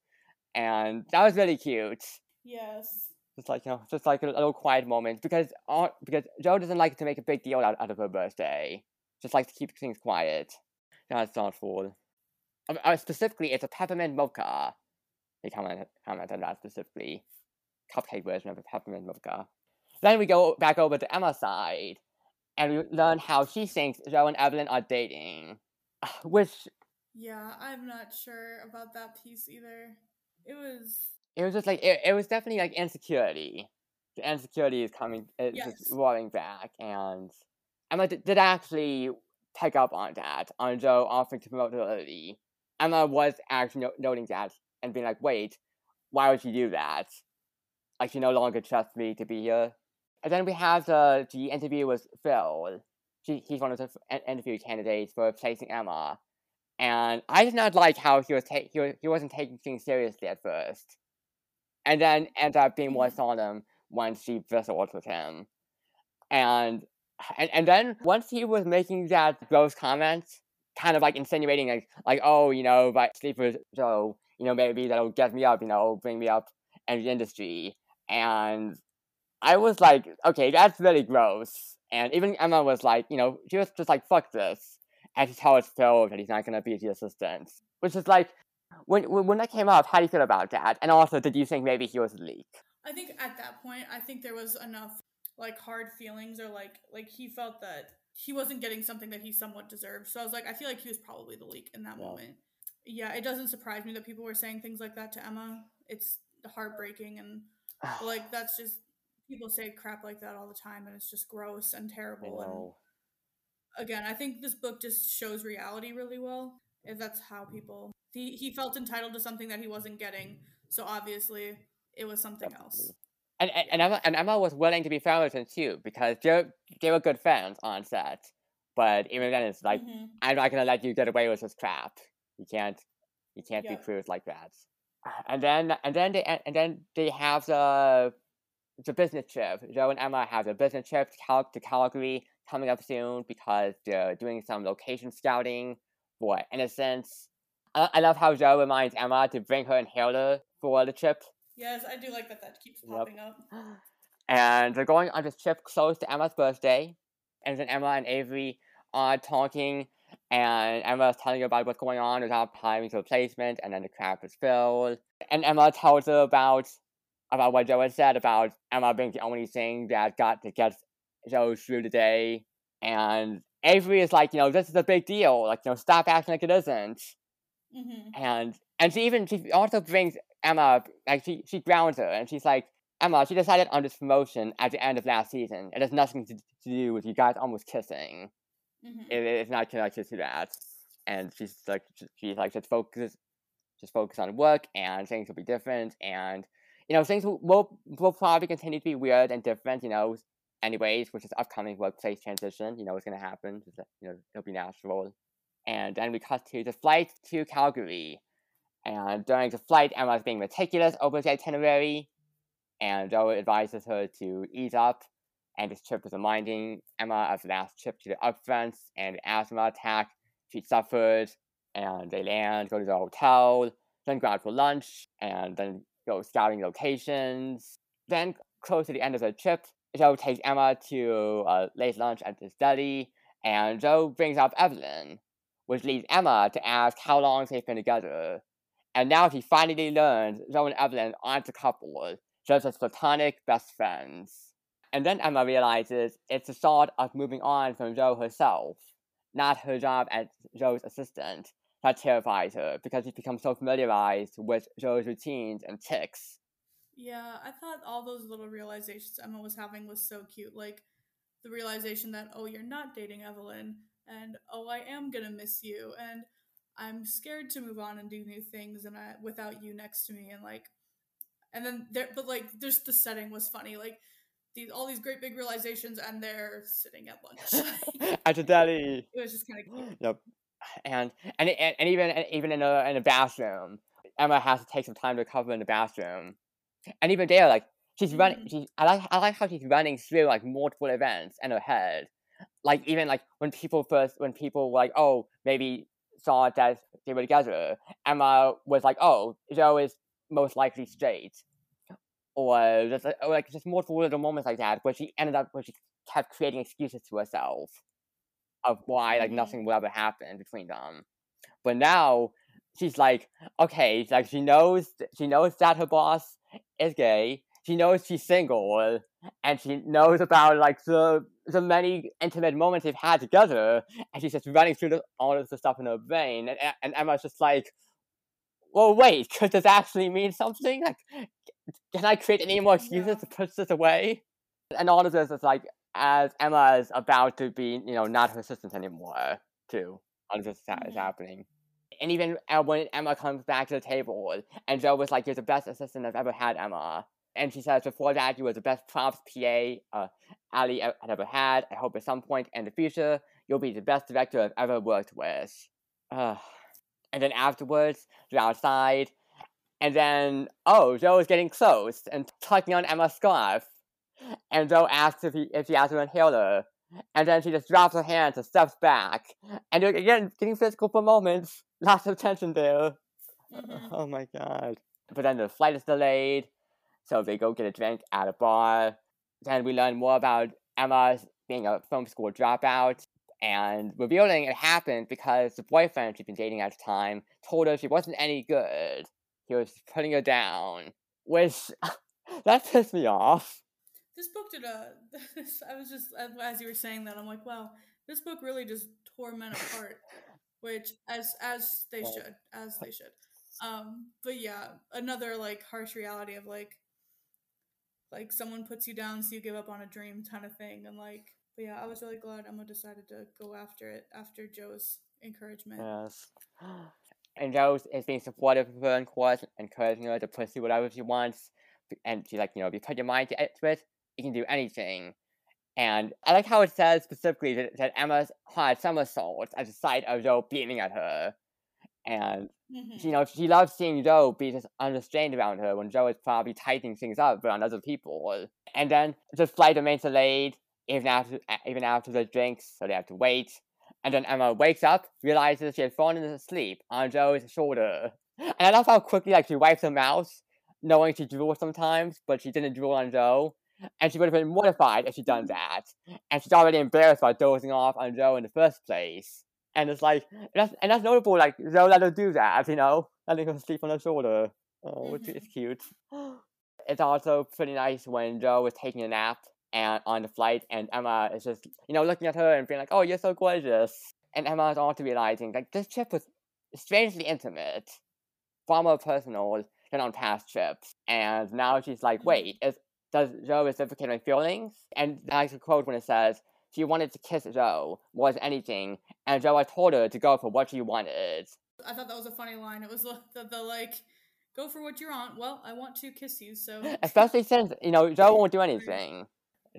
and that was really cute Yes. Just like you know, just like a little quiet moment because uh, because Jo doesn't like to make a big deal out, out of her birthday. Just likes to keep things quiet. That's thoughtful. Uh, uh, specifically, it's a peppermint mocha. They comment comment on that specifically. Cupcake version of a peppermint mocha. Then we go back over to Emma's side, and we learn how she thinks Jo and Evelyn are dating, which Yeah, I'm not sure about that piece either. It was it was just like it, it was definitely like insecurity. The insecurity is coming, it's Yes. just roaring back, and Emma did, did actually pick up on that on Jo offering to promote her early. Emma was actually no- noting that and being like, "Wait, why would she do that? Like she no longer trusts me to be here." And then we have the the interview with Phil. She, he's one of the f- interview candidates for replacing Emma, and I did not like how he was ta- he was, he wasn't taking things seriously at first and then ends up being more solemn once she wrestled with him. And, and and then once he was making that gross comments, kind of like insinuating like like oh you know like sleeper Jo you know maybe that'll get me up you know bring me up in the industry. And I was like okay that's really gross. And even Emma was like you know she was just like fuck this. And she tells Phil that he's not gonna be the assistant. Which is like when when when that came up, how do you feel about that? And also, did you think maybe he was a leak? I think at that point, I think there was enough like hard feelings or like like he felt that he wasn't getting something that he somewhat deserved. So I was like, I feel like he was probably the leak in that Yeah. moment. Yeah, it doesn't surprise me that people were saying things like that to Emma. It's heartbreaking and like that's just people say crap like that all the time and it's just gross and terrible and again, I think this book just shows reality really well. If that's how mm. people he he felt entitled to something that he wasn't getting, so obviously it was something else. And, and and Emma and Emma was willing to be friends with him too because they they were good friends on set. But even then, it's like Mhm. I'm not gonna let you get away with this crap. You can't you can't Yeah. be crude like that. And then and then they and then they have the the business trip. Jo and Emma have a business trip to, Cal- to Calgary coming up soon because they're doing some location scouting for Innocence. I, I love how Jo reminds Emma to bring her inhaler for the trip. Yes, I do like that. That keeps Yep. popping up. And they're going on this trip close to Emma's birthday. And then Emma and Avery are talking, and Emma's telling her about what's going on with our hiring replacement, and then the crap is filled. And Emma tells her about about what Jo had said about Emma being the only thing that got to get Jo through the day. And Avery is like, you know, this is a big deal. Like, you know, stop acting like it isn't. Mm-hmm. And and she even she also brings Emma like she she grounds her and she's like, Emma, she decided on this promotion at the end of last season. It has nothing to, to do with you guys almost kissing. Mm-hmm. It, it's not connected to that. And she's like she's like just focus just focus on work and things will be different and you know things will, will will probably continue to be weird and different, you know, anyways, which is upcoming workplace transition, you know, it's gonna happen. Just, you know, it'll be natural. And then we cut to the flight to Calgary. And during the flight, Emma's being meticulous over the itinerary. And Jo advises her to ease up. And this trip is reminding Emma of the last trip to the upfronts and the asthma attack she suffered. And they land, go to the hotel, then go out for lunch, and then go scouting locations. Then, close to the end of the trip, Jo takes Emma to a late lunch at the study, and Jo brings up Evelyn, which leads Emma to ask how long they've been together. And now she finally learns Jo and Evelyn aren't a couple, just as platonic best friends. And then Emma realizes it's the start of moving on from Jo herself, not her job as Jo's assistant. That terrifies her because she's become so familiarized with Jo's routines and tics. Yeah, I thought all those little realizations Emma was having was so cute. Like the realization that, oh, you're not dating Evelyn, and oh, I am gonna miss you, and I'm scared to move on and do new things, and I without you next to me, and like, and then there, but like, just the setting was funny, like. These, all these great big realizations, and they're sitting at lunch. at the deli. It was just kind of cute. Yep. And and and, and even and even in a in a bathroom, Emma has to take some time to recover in the bathroom. And even there, like she's running. Mhm. She I like I like how she's running through like multiple events in her head. Like even like when people first when people were like oh maybe saw that they were together, Emma was like oh Jo is most likely straight, or just like, or like just multiple little moments like that where she ended up where she kept creating excuses to herself of why like Mhm. nothing will ever happen between them. But now she's like, okay, like she knows she knows that her boss is gay. She knows she's single, and she knows about like the the many intimate moments they've had together. And she's just running through the, all of the stuff in her brain, and and Emma's just like, well, wait, could this actually mean something? Like, can I create any more excuses to push this away? And all of this is like as Emma is about to be, you know, not her assistant anymore, too. All of this is, ha- is happening. And even uh, when Emma comes back to the table, and Jo was like, You're the best assistant I've ever had, Emma. And she says, Before that, you were the best props PA uh, Ali had ever had. I hope at some point in the future, you'll be the best director I've ever worked with. Uh, and then afterwards, they're outside, and then, oh, Jo is getting close and tugging on Emma's scarf. And Jo asks if, he, if she has an inhaler. And then she just drops her hands and steps back. And they're again getting physical for moments. Lots of tension there. Mhm. Oh my god. But then the flight is delayed. So they go get a drink at a bar. Then we learn more about Emma being a film school dropout. And revealing it happened because the boyfriend she'd been dating at the time told her she wasn't any good. He was putting her down. Which, that pissed me off. this book did a this, i was just as- as you were saying that i'm like wow this book really just tore men apart which as as they should as they should um but yeah another like harsh reality of like like someone puts you down so you give up on a dream kind of thing and like but yeah i was really glad emma decided to go after it after jo's encouragement Yes. And Rose is being supportive of her in course, encouraging her to pursue whatever she wants. And she's like, you know, if you put your mind to it, you can do anything. And I like how it says specifically that, that Emma's hard somersaults at the sight of Jo beaming at her. And, Mhm. you know, she loves seeing Jo be just unrestrained around her when Jo is probably tightening things up around other people. And then the flight remains delayed even after, even after the drinks, so they have to wait. And then Emma wakes up, realizes she had fallen asleep on Jo's shoulder. And I love how quickly like she wipes her mouth, knowing she drools sometimes, but she didn't drool on Jo. And she would have been mortified if she'd done that. And she's already embarrassed by dozing off on Jo in the first place. And it's like, and that's, and that's notable, like, Jo let her do that, you know? Letting her sleep on her shoulder. Oh, it's, Mhm. it's cute. It's also pretty nice when Jo was taking a nap and on the flight, and Emma is just you know looking at her and being like, "Oh, you're so gorgeous," and Emma is also realizing like this trip was strangely intimate, far more personal than on past trips, and now she's like, Mm-hmm. "Wait, is does Jo reciprocate my feelings?" And I like the quote when it says. She wanted to kiss Jo more than anything, and Jo had told her to go for what she wanted. I thought that was a funny line. It was the, the, the like, go for what you want. Well, I want to kiss you, so. Especially since you know Jo won't do anything,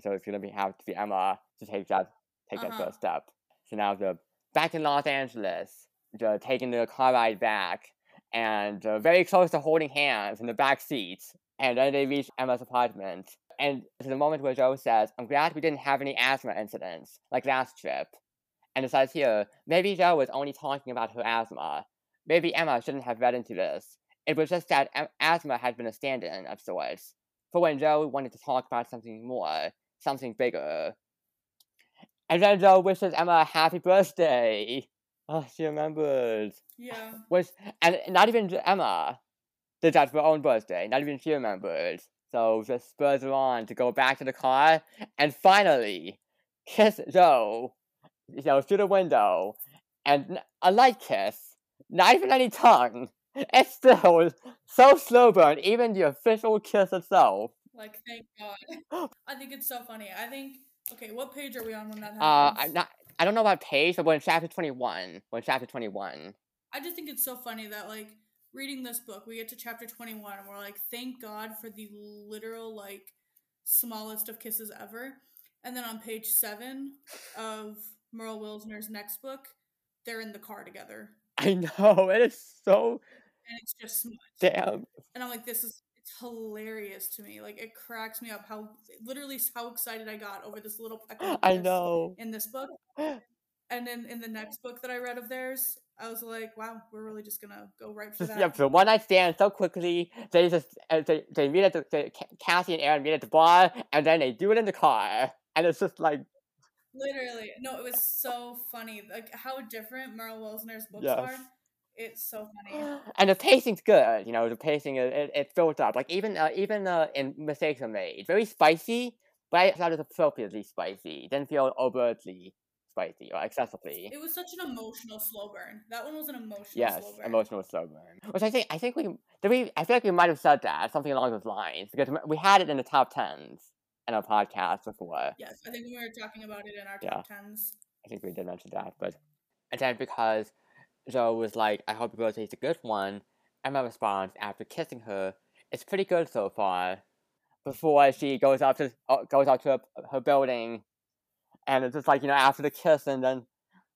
so it's gonna be have to be Emma to take that take that Uh-huh. first step. So now they're back in Los Angeles, they're taking the car ride back, and they're very close to holding hands in the back seat. And then they reach Emma's apartment, and it's the moment where Jo says, "I'm glad we didn't have any asthma incidents like last trip." And it says here, maybe Jo was only talking about her asthma. Maybe Emma shouldn't have read into this. It was just that a- asthma had been a stand-in of sorts for when Jo wanted to talk about something more, something bigger. And then Jo wishes Emma a happy birthday. Oh, she remembered. Yeah. Which, and not even Emma did that for her own birthday. Not even she remembered. So just spurs her on to go back to the car and finally kiss Jo, you know, through the window. And a light kiss, not even any tongue. It's still so slow burn, even the official kiss itself. Like, thank God. I think it's so funny. I think, okay, what page are we on when that Uh, happens? I'm not. I don't know about page, but when chapter twenty one, when chapter twenty one, I just think it's so funny that like reading this book, we get to chapter 21 and we're like, thank God for the literal like smallest of kisses ever. And then on page 7 of Meryl Wilsner's next book, they're in the car together. I know it is so And it's just smut. damn. And I'm like, this is it's hilarious to me. Like it cracks me up how literally how excited I got over this little I know. in this book. And then in the next book that I read of theirs, I was like, wow, we're really just gonna go right for Just that. yeah, the one night stand so quickly. They just uh, they they meet at the, the Ca- Cassie and Aaron meet at the bar, and then they do it in the car, and it's just like Literally, no, it was so funny. Like how different Meryl Wilsner's books Yes. are. It's so funny. and the pacing's good. You know, the pacing is it, it built up. Like even uh, even uh, in mistakes are made, very spicy, but I thought it was appropriately spicy. Didn't feel overtly spicy or excessively. It was such an emotional slow burn. That one was an emotional Yes, slow burn. emotional slow burn. Which I think I think we did we I feel like we might have said that something along those lines because we had it in the top tens in our podcast before. Yes, I think we were talking about it in our Yeah. top tens. I think we did mention that, but and then because Jo was like, "I hope your birthday's a good one," Emma responds after kissing her, "It's pretty good so far." Before she goes out to uh, goes up to her, her building, and it's just like you know after the kiss, and then.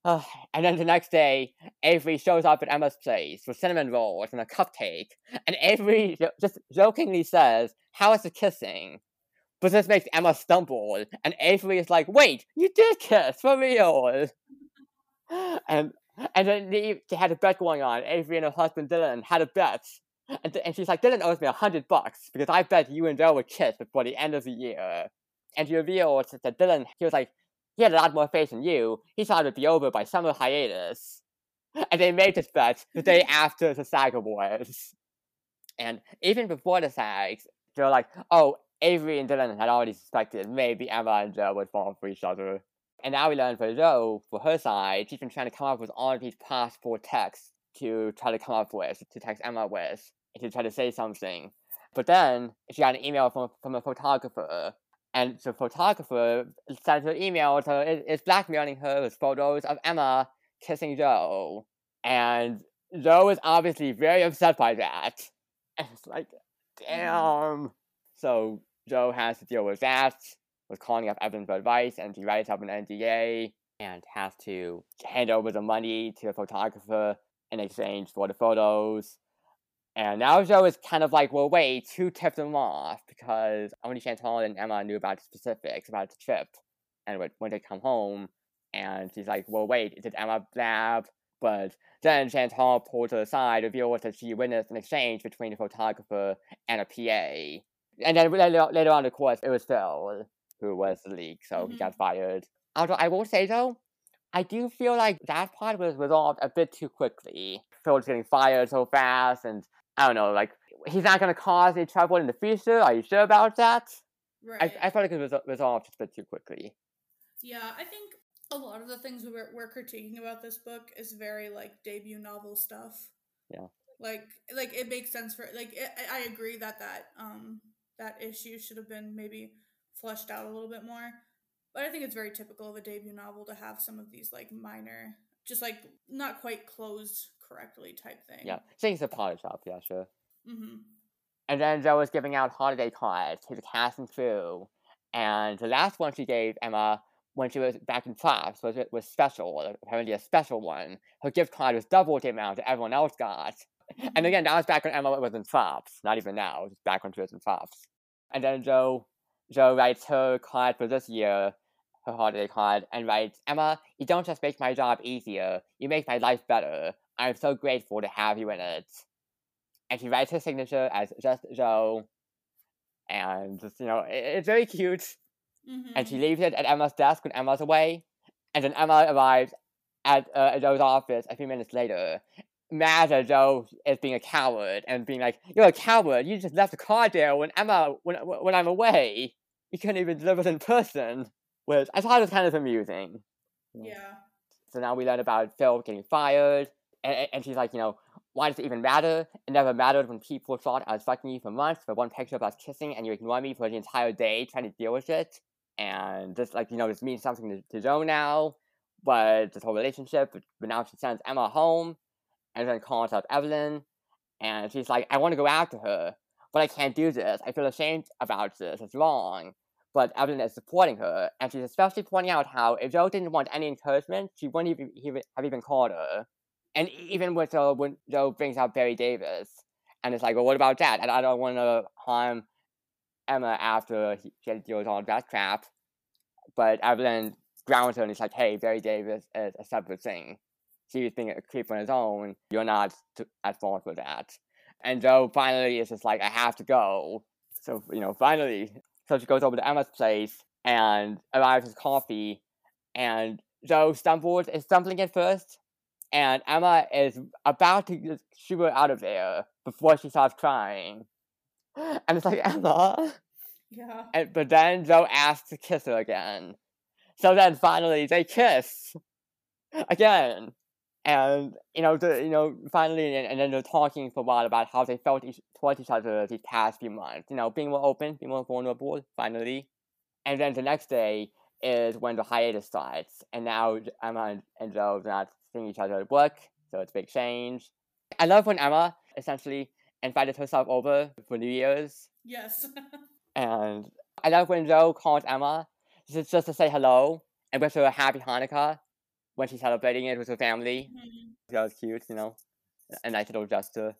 Uh, and then the next day, Avery shows up at Emma's place with cinnamon rolls and a cupcake, and Avery just jokingly says, "How is the kissing?" But this makes Emma stumble, and Avery is like, "Wait, you did kiss for real!" and and then they, they had a bet going on. Avery and her husband Dylan had a bet, and th- and she's like, "Dylan owes me a hundred bucks because I bet you and Jo would kiss before the end of the year." And she reveals that Dylan, he was like, he had a lot more faith in you. He thought it'd be over by summer hiatus, and they made this bet the day after the SAG Awards. And even before the SAGs, they were like, "Oh, Avery and Dylan had already suspected maybe Emma and Jo would fall for each other." And now we learn for Jo, for her side, she's been trying to come up with all of these possible texts to try to come up with, to text Emma with, and to try to say something. But then she got an email from, from a photographer, and the photographer sent her email, so it, it's blackmailing her with photos of Emma kissing Jo. And Jo is obviously very upset by that. And it's like, mm. damn. So Jo has to deal with that, with calling up Evan for advice, and he writes up an NDA and has to hand over the money to the photographer in exchange for the photos. And now Jo is kind of like, well, wait, who tipped him off? Because only Chantal and Emma knew about the specifics about the trip. And when- they come home, and she's like, well, wait, did Emma blab? But then Chantal pulled her aside, revealed that she witnessed an exchange between the photographer and a PA. And then later, later on, of course, it was Phil who was the leak, so he Mhm. got fired. Although I will say though, I do feel like that part was resolved a bit too quickly. Phil's getting fired so fast, and I don't know, like he's not gonna cause any trouble in the future. Are you sure about that? Right. I, I felt like it was resolved just a bit too quickly. Yeah, I think a lot of the things we're, we're critiquing about this book is very like debut novel stuff. Yeah. Like, like it makes sense for like it, I agree that that um that issue should have been maybe fleshed out a little bit more. But I think it's very typical of a debut novel to have some of these like minor, just like not quite closed correctly type thing. Yeah, things to polish up. Yeah, sure. Mm-hmm. And then Jo was giving out holiday cards to the cast and crew, and the last one she gave Emma when she was back in class was was special, apparently a special one. Her gift card was double the amount that everyone else got. And mm-hmm. again, that was back when Emma was in props, not even now, just back when she was in props. And then Jo Jo writes her card for this year, her holiday card, and writes, Emma, you don't just make my job easier, you make my life better. I'm so grateful to have you in it. And she writes her signature as just Jo. And just, you know, it, it's very cute. Mm-hmm. And she mm-hmm. leaves it at Emma's desk when Emma's away. And then Emma arrives at uh, Jo's office a few minutes later, mad at Jo is being a coward and being like, "You're a coward. You just left the card there when Emma when when I'm away. You couldn't even deliver it in person." Which I thought was kind of amusing. Yeah. So now we learn about Phil getting fired, and, and she's like, you know, why does it even matter? It never mattered when people thought I was fucking you for months for one picture of us kissing, and you ignore me for the entire day trying to deal with it and this, like you know this means something to, to Jo now, but this whole relationship. But now she sends Emma home, and then calls up Evelyn, and she's like, "I want to go after her, but I can't do this. I feel ashamed about this. It's wrong." But Evelyn is supporting her, and she's especially pointing out how if Jo didn't want any encouragement, she wouldn't even, even have even called her. And even with when Jo brings out Barry Davis, and it's like, well, what about that? And I don't want to harm Emma after he, she had to deal with all that crap. But Evelyn grounds her and it's like, hey, Barry Davis is a separate thing. She was being a creep on his own. You're not at fault for that. And Jo finally is just like, I have to go. So, you know, finally. So she goes over to Emma's place and arrives with coffee. And Jo stumbles, is stumbling at first. And Emma is about to just shoot her out of there before she starts crying. And it's like, Emma. Yeah. And, but then Jo asks to kiss her again. So then finally they kiss. Again. And, you know, the, you know, finally, and, and, then they're talking for a while about how they felt each, towards each other these past few months. You know, being more open, being more vulnerable, finally. And then the next day is when the hiatus starts. And now Emma and, and Jo are not seeing each other at work, so it's a big change. I love when Emma essentially invited herself over for New Year's. Yes. and I love when Jo called Emma just, just to say hello and wish her a happy Hanukkah when she's celebrating it with her family. Mm-hmm. That was cute, you know, a nice little gesture.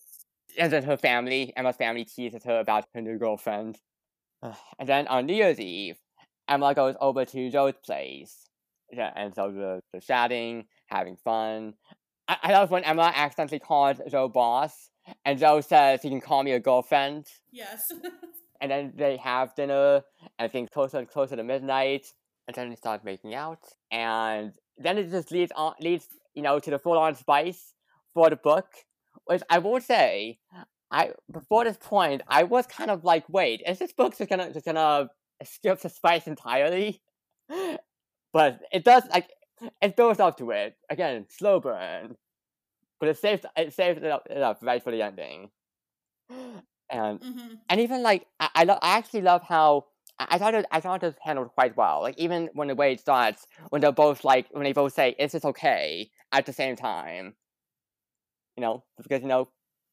And then her family, Emma's family, teases her about her new girlfriend. And then on New Year's Eve, Emma goes over to Jo's place. Yeah, and so the, the chatting, having fun. I, I love when Emma accidentally calls Jo boss and Jo says he can call me a girlfriend. Yes. and then they have dinner, and things closer and closer to midnight, and then they start making out, and then it just leads on leads you know to the full on spice for the book, which I will say, I before this point I was kind of like, wait, is this book just gonna just gonna skip the spice entirely? but it does like it builds up to it again, slow burn but it saved it saved it up, it up right for the ending. And mm-hmm. and even like I I, lo- I actually love how I thought it I thought it was handled quite well. Like even when the way it starts, when they're both like when they both say, "Is this okay?" at the same time. You know, because you know,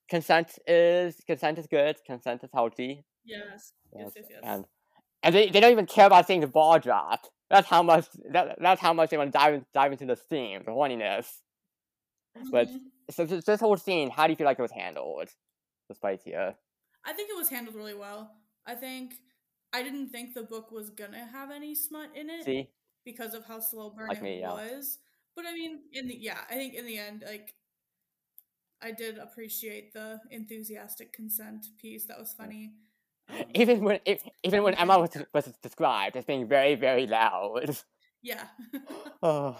consent is consent is good. Consent is healthy. Yes. Yes. Yes. yes. And and they, they don't even care about seeing the ball drop. That's how much that, that's how much they want to dive dive into the theme, the horniness. But mm-hmm so this whole scene, how do you feel like it was handled? Despite here, I think it was handled really well. I think I didn't think the book was gonna have any smut in it. See, because of how slow burn like it me, yeah. was. But I mean, in the yeah, I think in the end, like I did appreciate the enthusiastic consent piece. That was funny. Um, Um, even when if, even when Emma was, was described as being very very loud. Yeah. oh.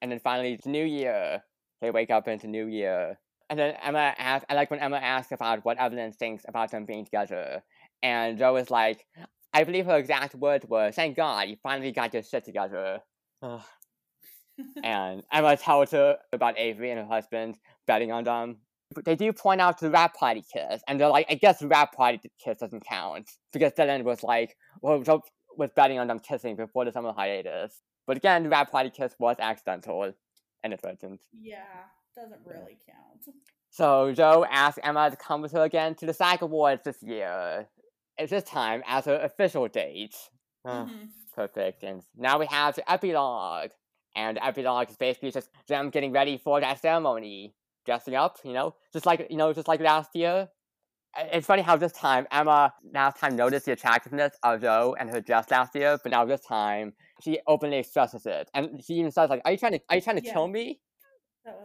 And then finally, it's new year they wake up into New Year. And then Emma asks, I like when Emma asks about what Evelyn thinks about them being together. And Jo is like, I believe her exact words were, "Thank God you finally got your shit together." and Emma tells her about Avery and her husband betting on them. They do point out the wrap party kiss, and they're like, I guess the wrap party kiss doesn't count because Dylan was like, well, Jo was betting on them kissing before the summer hiatus. But again, the wrap party kiss was accidental, and it wasn't. Yeah, doesn't really count. So Jo asks Emma to come with her again to the SAG Awards this year. It's this time as her official date. Mm-hmm. Perfect. And now we have the epilogue. And the epilogue is basically just them getting ready for that ceremony. Dressing up, you know, just like you know, just like last year. It's funny how this time Emma last time noticed the attractiveness of Jo and her dress last year, but now this time she openly expresses it, and she even says like, "Are you trying to Are you trying to yeah. kill me?"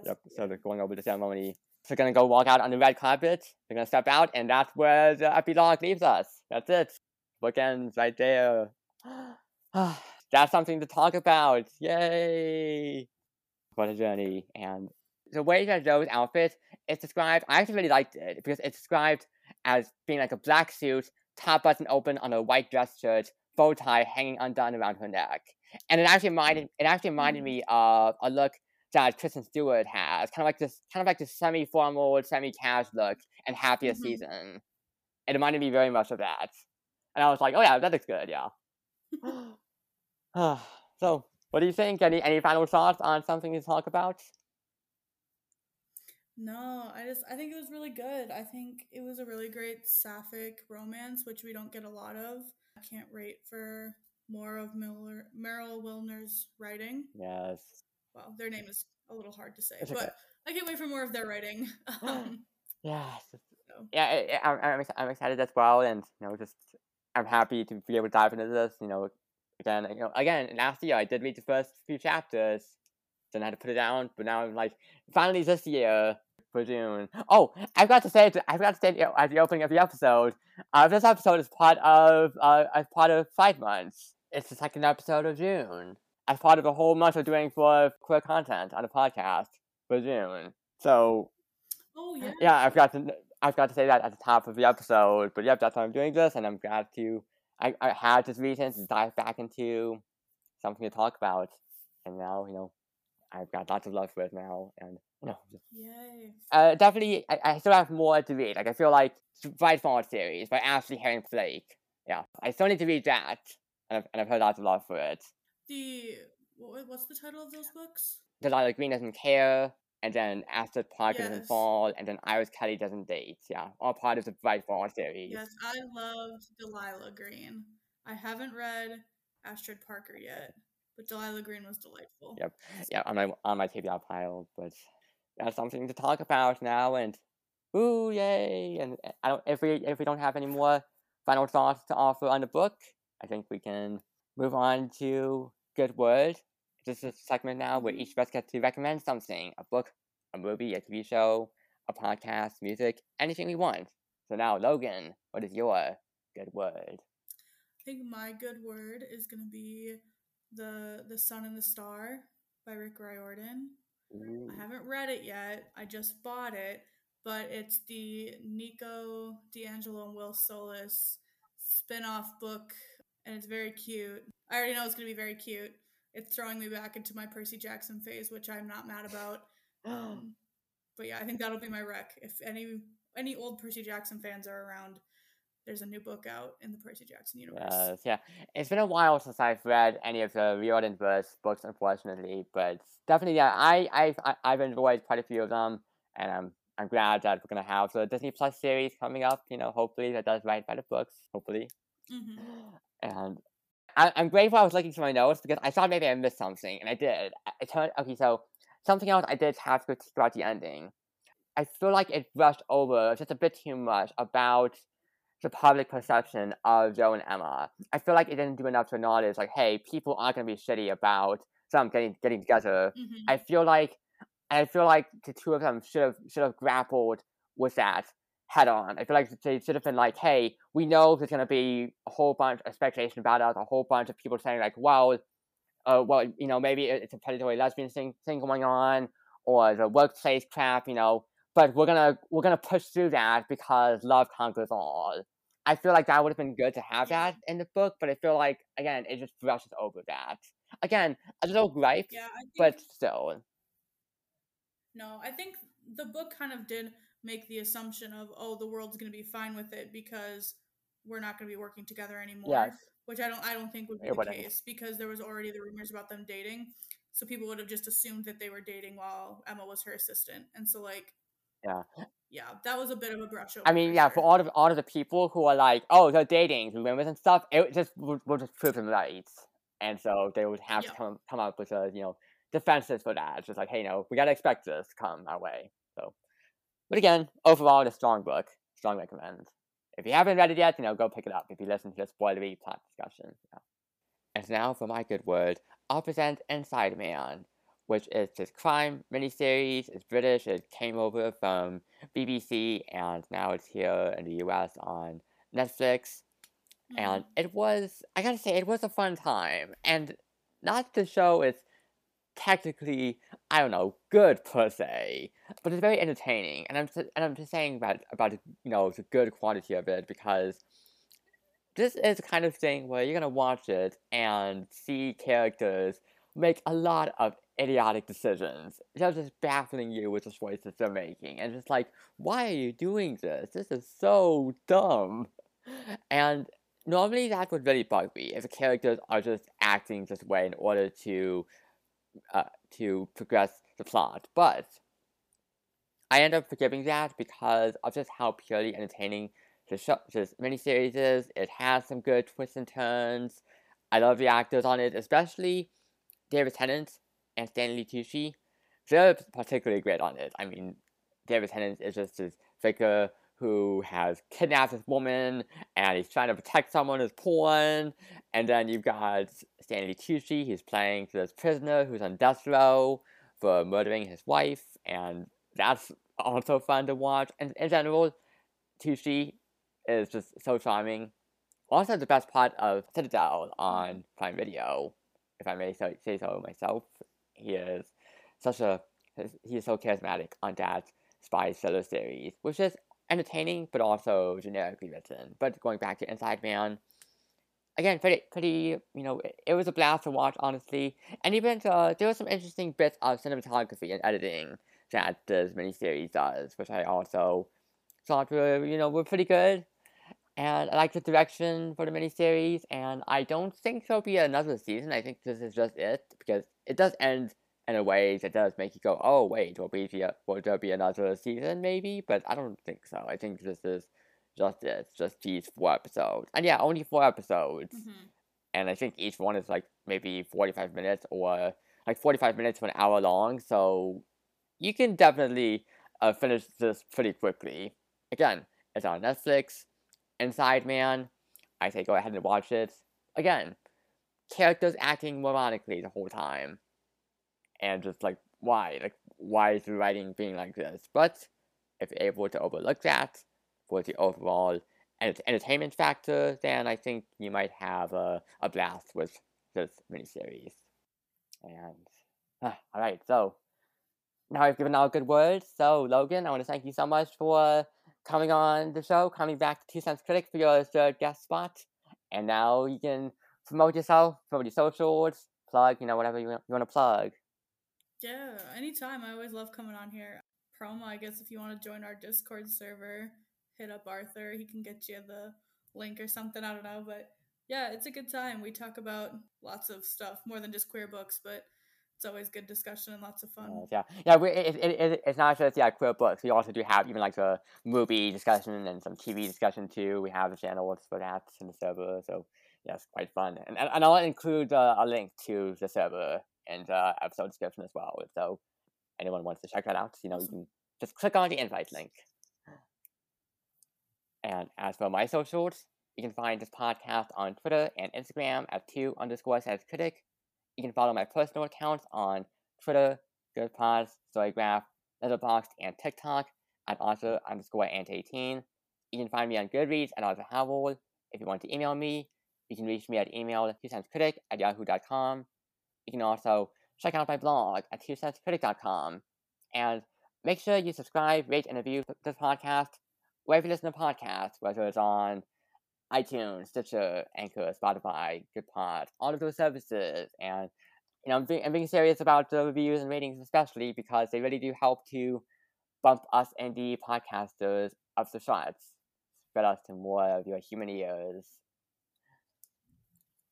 Yep. So they're going over the ceremony. They're gonna go walk out on the red carpet. They're gonna step out, and that's where the epilogue leaves us. That's it. Bookends right there. that's something to talk about. Yay! What a journey. And the way that Jo's outfit is described, I actually really liked it because it's described as being like a black suit, top button open on a white dress shirt, bow tie hanging undone around her neck. And it actually reminded it actually reminded mm. me of a look that Kristen Stewart has, kind of like this, kind of like this semi-formal, semi-cash look and Happiest mm-hmm. Season. It reminded me very much of that, and I was like, "Oh yeah, that looks good." Yeah. so, what do you think? Any any final thoughts on something to talk about? No, I just I think it was really good. I think it was a really great sapphic romance, which we don't get a lot of. I can't wait for more of Miller Meryl Wilsner's writing. Yes. Well, their name is a little hard to say, it's but okay. I can't wait for more of their writing. um, yes. So. Yeah, I, I'm I'm excited as well, and you know, just I'm happy to be able to dive into this. You know, again, you know, again, last year I did read the first few chapters, then I had to put it down, but now I'm like, finally this year for June. Oh, I forgot to say, I forgot to say at the opening of the episode, uh, this episode is part of, uh, as part of five months. It's the second episode of June, as part of a whole month of doing for queer content on a podcast for June. So, oh yeah, yeah, I forgot to, I forgot to say that at the top of the episode. But yep, that's why I'm doing this, and I'm glad to, I, I had this reason to dive back into something to talk about, and now you know, I've got lots of love for it now, and no. Yay. Uh, definitely, I, I still have more to read. Like, I feel like Bright Falls series by Ashley Herring Blake. Yeah, I still need to read that, and I've, and I've heard lots of love for it. The what, what's the title of those books? Delilah Green doesn't care, and then Astrid Parker yes. doesn't fall, and then Iris Kelly doesn't date. Yeah, all part of the Bright Falls series. Yes, I loved Delilah Green. I haven't read Astrid Parker yet, but Delilah Green was delightful. Yep, yeah, on my on my TBR pile, but that's something to talk about now, and ooh, yay! And eh, I don't if we if we don't have any more final thoughts to offer on the book, I think we can move on to Good Word. This is a segment now where each of us gets to recommend something: a book, a movie, a TV show, a podcast, music, anything we want. So now, Logan, what is your good word? I think my good word is going to be the the Sun and the Star by Rick Riordan. Ooh. I haven't read it yet. I just bought it, but it's the Nico di Angelo and Will Solace spin-off book and it's very cute. I already know it's going to be very cute. It's throwing me back into my Percy Jackson phase, which I'm not mad about. Um, but yeah, I think that'll be my rec. If any any old Percy Jackson fans are around, there's a new book out in the Percy Jackson universe. Yes, yeah. It's been a while since I've read any of the Riordan books, Books, unfortunately, but definitely, yeah, I, I've, I've enjoyed quite a few of them, and I'm, I'm glad that we're gonna have the Disney Plus series coming up. You know, hopefully that does right by the books. Hopefully, mm-hmm. and I, am grateful I was looking through my notes because I thought maybe I missed something, and I did. I turned okay, so something else I did have to throughout the ending. I feel like it rushed over just a bit too much about the public perception of Jo and Emma. I feel like it didn't do enough to acknowledge, like, hey, people aren't gonna be shitty about them getting getting together. Mm-hmm. I feel like I feel like the two of them should have should have grappled with that head on. I feel like they should have been like, hey, we know there's gonna be a whole bunch of speculation about us, a whole bunch of people saying like, well, uh, well, you know, maybe it's a predatory lesbian thing thing going on, or the workplace crap, you know. But we're gonna we're gonna push through that because love conquers all. I feel like that would have been good to have that in the book, but I feel like again it just brushes over that. Again, a little gripe, Yeah, think, but still. no, I think the book kind of did make the assumption of oh the world's going to be fine with it because we're not going to be working together anymore. Yes. Which I don't I don't think would be It the wouldn't. case because there was already the rumors about them dating. So people would have just assumed that they were dating while Emma was her assistant. And so like Yeah. Yeah, that was a bit of a brush. I mean, yeah, for all of all of the people who are like, oh, they're dating, rumors and stuff, it just would, would just prove them right, and so they would have Yeah. to come come up with a you know defenses for that. It's just like, hey, no, we gotta expect this to come our way. So, but again, overall, it's a strong book, strong recommend. If you haven't read it yet, you know, go pick it up. If you listen to this spoilery plot discussion, yeah. And now for my good word, I'll present Inside Man, which is this crime miniseries. It's British. It came over from BBC, and now it's here in the US on Netflix. And Mhm. it was, I gotta say, it was a fun time. And not the show is technically, I don't know, good per se, but it's very entertaining. And I'm just, and I'm just saying about about you know the good quality of it because this is the kind of thing where you're gonna watch it and see characters make a lot of idiotic decisions. They're just baffling you with the choices they're making, and just like, why are you doing this? This is so dumb. And normally that would really bug me if the characters are just acting this way in order to uh, to progress the plot. But I end up forgiving that because of just how purely entertaining the show, this miniseries is. It has some good twists and turns. I love the actors on it, especially David Tennant and Stanley Tucci. They're particularly great on it. I mean, David Tennant is just this figure who has kidnapped this woman and he's trying to protect someone who's porn. And then you've got Stanley Tucci, he's playing this prisoner who's on death row for murdering his wife, and that's also fun to watch. And in general, Tucci is just so charming. Also, the best part of Citadel on Prime Video, if I may say so myself, he is such a he is so charismatic on that spy thriller series, which is entertaining but also generically written. But going back to Inside Man, again, pretty pretty you know it, it was a blast to watch honestly, and even uh, there were some interesting bits of cinematography and editing that this miniseries does, which I also thought were you know were pretty good. And I like the direction for the miniseries, and I don't think there'll be another season. I think this is just it because it does end in a way that does make you go, "Oh wait, will be the- will there be another season maybe?" But I don't think so. I think this is just it, just these four episodes, and yeah, only four episodes Mhm. and I think each one is like maybe 45 minutes or like 45 minutes to an hour long, so you can definitely uh, finish this pretty quickly. Again, it's on Netflix. Inside Man, I say go ahead and watch it. Again, characters acting moronically the whole time, and just like why, like why is the writing being like this? But if you're able to overlook that for the overall ent- entertainment factor, then I think you might have a, a blast with this miniseries. And ah, all right, so now I've given out good words. So Logan, I want to thank you so much for coming on the show, coming back to Two Cents Critic for your third guest spot. And now you can promote yourself, promote your socials, plug, you know, whatever you, want- you want to plug. Yeah, anytime. I always love coming on here. Promo, I guess if you want to join our Discord server, hit up Arthur. He can get you the link or something. I don't know. But yeah, it's a good time. We talk about lots of stuff, more than just queer books, but it's always good discussion and lots of fun. Yeah, yeah. We, it, it, it, it's not just yeah queer books. We also do have even like a movie discussion and some TV discussion too. We have a channel for that in the server, so yeah, it's quite fun. And and, I'll include uh, a link to the server and uh, episode description as well. So anyone wants to check that out, you know, you can just click on the invite link. And as for my socials, you can find this podcast on Twitter and Instagram at two underscore says critic. You can follow my personal accounts on Twitter, GoodPods, Storygraph, Letterboxd, and TikTok at arthur underscore ant18. You can find me on Goodreads at Arthur Howell. If you want to email me, you can reach me at email critic at yahoo.com. You can also check out my blog at twocentscritic.com. And make sure you subscribe, rate, and review this podcast wherever you listen to podcasts, whether it's on iTunes, Stitcher, Anchor, Spotify, Goodpod, all of those services. And you know, I'm being, I'm being serious about the reviews and ratings, especially because they really do help to bump us indie podcasters up the charts, spread us to more of your human ears.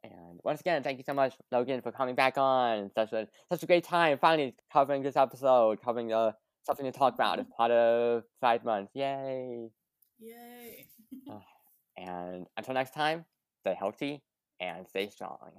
And once again, thank you so much, Logan, for coming back on. Such a such a great time finally covering this episode, covering the something to talk about as part of five months. Yay! Yay! and until next time, stay healthy and stay strong.